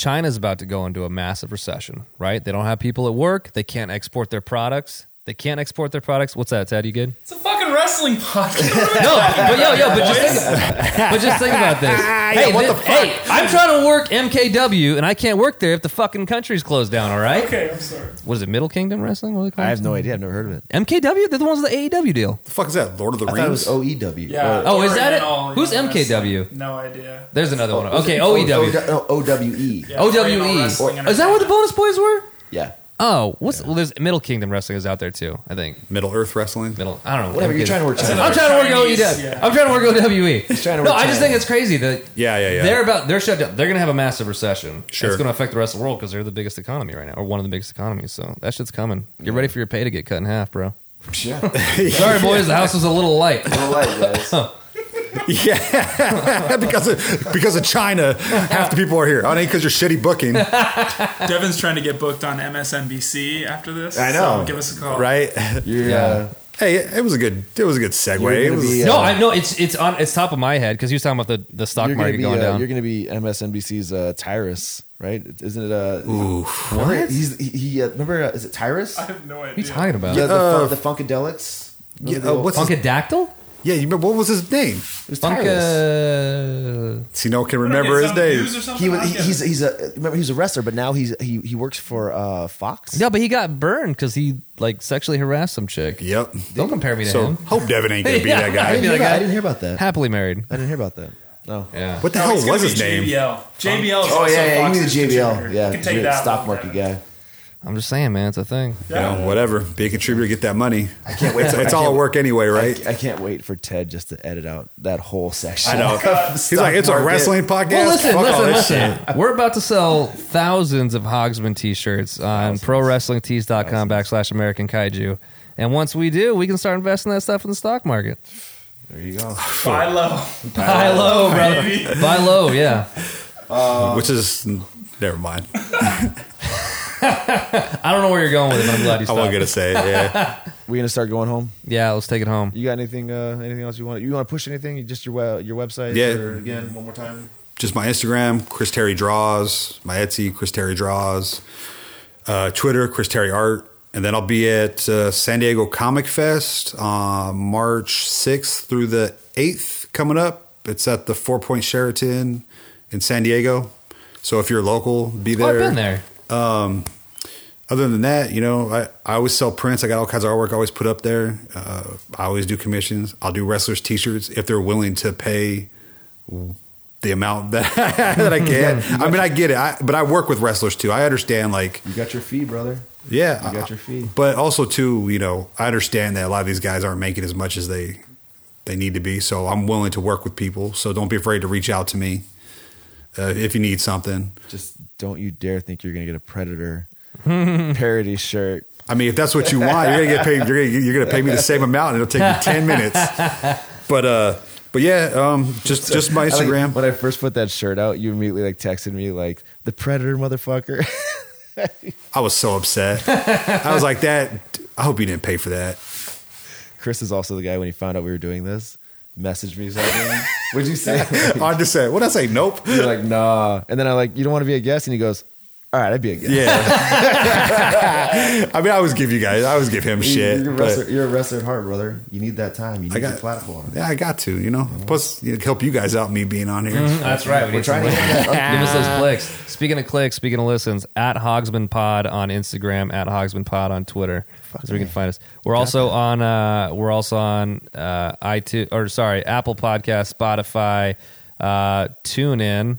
China's about to go into a massive recession, right? They don't have people at work. They can't export their products. They can't export their products. What's that, Ted? You good? It's a fucking wrestling podcast. No, but yo, yo, but just think, but just think about this. Ah, hey, what thi- the fuck? hey, I'm trying to work MKW, and I can't work there if the fucking country's closed down. All right? okay, I'm sorry. What is it? Middle Kingdom Wrestling? What do they call I it? have no idea. I've never heard of it. MKW. They're the ones with the AEW deal. The fuck is that? Lord of the I thought it was Rings? OEW. Yeah. Oh, is that it? Oriental, Who's yeah, MKW? wrestling. No idea. There's another oh, one. Oh, Okay, OEW. O- O- OWE. Oriental OWE. Wrestling Is that where the Entertainment. bonus boys were? Yeah. Oh, what's well? There's Middle Kingdom Wrestling is out there too. I think Middle Earth Wrestling. Middle. I don't know. Whatever. You're trying to work China. I'm trying to work Chinese, OEW. yeah. I'm trying to work OWE. trying to no, work I just China. think it's crazy that Yeah, yeah, yeah. they're about they're shut down. They're going to have a massive recession. Sure. it's going to affect the rest of the world because they're the biggest economy right now, or one of the biggest economies. So that shit's coming. Get ready for your pay to get cut in half, bro. Yeah. Sorry, boys, the house was a little light. A little light, guys. yeah, because of because of China, half the people are here. It ain't because you're shitty booking, Devin's trying to get booked on MSNBC after this. I know. So give us a call. right? You're, Yeah. uh, Hey, it was a good. It was a good segue. It was, be, uh, No, I know it's it's on it's top of my head because he was talking about the the stock market be going uh, down. you're gonna be MSNBC's uh, Tyrus, right? Isn't it? Uh, Ooh. remember, He's he, he uh, remember uh, is it Tyrus? I have no what are idea. you talking about? Yeah, the, Uh, fun, the Funkadelics. Yeah, Remember the uh, old- what's his, Funkadactyl? Yeah, you remember what was his name? it was Tyrus. Funka. See, no one can remember his name. He was he, he's he's a remember he's a wrestler, but now he's he he works for uh, Fox. No, but he got burned because he like sexually harassed some chick. Yep. Don't compare me to So him. hope Devin ain't gonna be Yeah, that I guy. didn't, hear that about, guy. I didn't hear about that. Happily married. I didn't hear about that. No. Yeah. What the hell was his name? JBL. JBL. Is Oh also yeah, yeah, you mean the Fox's JBL? distributor. Yeah, You can take that stock one. market guy. I'm just saying, man, it's a thing. You know, whatever. Be a contributor, get that money. I can't wait It's, to- it's all can't- work anyway, right? I, I can't wait for Ted just to edit out that whole section. I know. He's like, it's a wrestling podcast. Well, listen, Fuck all listen, this listen. shit. We're about to sell thousands of Hogsman t-shirts on prowrestlingtees.com backslash American Kaiju. And once we do, we can start investing that stuff in the stock market. There you go. Buy low. Buy low, brother. Buy low, yeah. Which is never mind. I don't know where you're going with it, but I'm glad you I stopped. wasn't gonna say it. Yeah. We gonna start going home. Yeah, let's take it home. You got anything? Uh, anything else you want? You want to push anything? Just your we- your website? Yeah. Or again, one more time. Just my Instagram, Chris Terry Draws. My Etsy, Chris Terry Draws. Uh, Twitter, Chris Terry Art. and then I'll be at uh, San Diego Comic Fest uh, March 6th through the 8th coming up. It's at the Four Point Sheraton in San Diego. So if you're local, be Oh, there. I've been there. Other than that, you know, I, I always sell prints. I got all kinds of artwork I always put up there. Uh, I always do commissions. I'll do wrestlers t-shirts if they're willing to pay the amount that, that I can. I mean, I get it, I, but I work with wrestlers too. I understand, like, You got your fee, brother. yeah, You got your fee. But also too, you know, I understand that a lot of these guys aren't making as much as they they need to be. So I'm willing to work with people. So don't be afraid to reach out to me uh, if you need something. Just don't you dare think you're gonna get a Predator parody shirt. I mean, if that's what you want, you're gonna get paid. You're gonna, you're gonna pay me the same amount, and it'll take me ten minutes. But uh, but yeah, um, just just my I like- Instagram. when I first put that shirt out, you immediately like texted me like the Predator motherfucker. I was so upset. I was like, that. I hope you didn't pay for that. Chris is also the guy when he found out we were doing this, messaged me something. What'd you say? I just said, what did I say? Nope. You're like, nah. And then I'm like, you don't want to be a guest? And he goes, all right, I'd be a guest. Yeah. I mean, I always give you guys. I always give him shit. You're, a but- wrestler, you're a wrestler at heart, brother. You need that time. You need I got the platform. Yeah, I got to. You know, mm-hmm. plus you know, help you guys out. Me being on here. Mm-hmm. That's right. We We're trying to get that up. Give us those clicks. Speaking of clicks, speaking of listens, at Hogsman Pod on Instagram, at Hogsman Pod on Twitter. Where you can find us. We're also on uh we're also on uh iTunes or sorry, Apple Podcast, Spotify, uh TuneIn.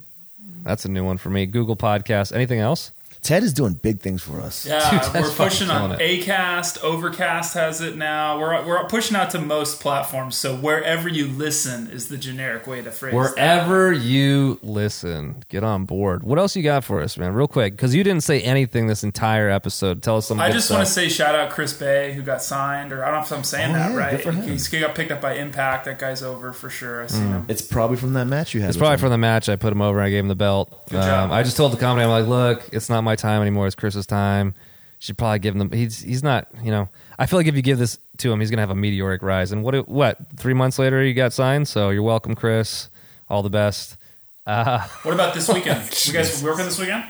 That's a new one for me. Google Podcast. Anything else? Ted is doing big things for us. Yeah, Dude, we're pushing on Acast, Overcast has it now. We're we're pushing out to most platforms. So wherever you listen is the generic way to phrase that. Wherever you listen, get on board. What else you got for us, man? Real quick, because you didn't say anything this entire episode. Tell us something. I just want to say shout out Chris Bey who got signed, or I don't know if I'm saying Oh, that yeah, right. good for him. He's- He got picked up by Impact. That guy's over for sure. I seen him. It's probably from that match you had. It's probably him. from the match. I put him over. I gave him the belt. Good job. Um, I just told the company, I'm like, look, it's not my time anymore. It's Chris's time. Should probably give him the. He's he's not. You know, I feel like if you give this to him, he's gonna have a meteoric rise. And what? What? Three months later, he got signed. So you're welcome, Chris. All the best. Uh, what about this oh, weekend? you guys working this weekend?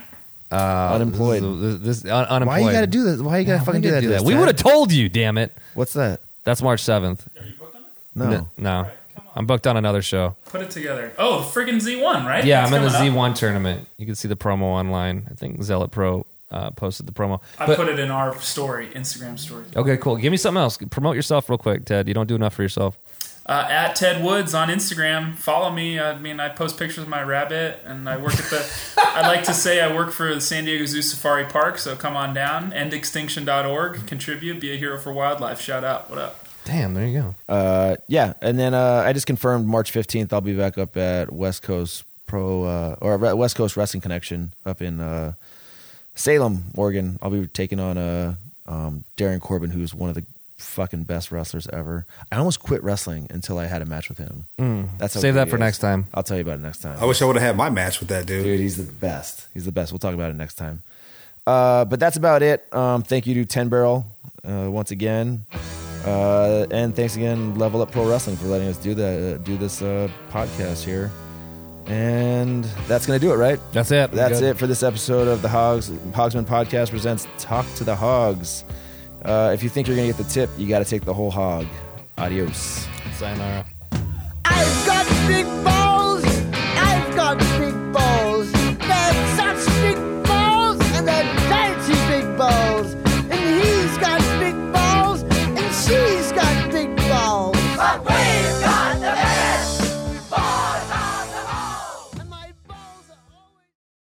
Uh, unemployed. This, this un- unemployed. Why you got to do this? Why you got to Why fucking do gotta that? We would have told you. Damn it. What's that? That's March seventh. Are you booked on it? No. no. I'm booked on another show. Put it together. Oh, friggin' Z1, right? Yeah, I'm in the coming up. Z1 tournament. You can see the promo online. I think Zealot Pro uh, posted the promo. I But- put it in our story, Instagram story. Okay, cool. Give me something else. Promote yourself real quick, Ted. You don't do enough for yourself. Uh, at Ted Woods on Instagram. Follow me. I mean, I post pictures of my rabbit, and I work at the. I like to say I work for the San Diego Zoo Safari Park. So come on down. Endextinction.org. Contribute. Be a hero for wildlife. Shout out. What up? Damn, there you go. Uh, yeah, and then uh, I just confirmed March 15th. I'll be back up at West Coast Pro uh, or West Coast Wrestling Connection up in uh, Salem, Oregon. I'll be taking on uh, um, Darin Corbin, who's one of the fucking best wrestlers ever. I almost quit wrestling until I had a match with him. That's Save that for is. next time. I'll tell you about it next time. I wish I would have had my match with that dude. Dude, he's the best. He's the best. We'll talk about it next time. Uh, but that's about it. Um, thank you to Ten Barrel uh, once again, uh, and thanks again Level Up Pro Wrestling for letting us do that, uh, do this uh, podcast here. And that's gonna do it, right? That's it. That's Good. it for this episode of the Hogs Hogsman Podcast presents Talk to the Hogs. Uh, if you think you're gonna get the tip, you got to take the whole hog. Adios. Sayonara. I've got big balls. I've got big balls.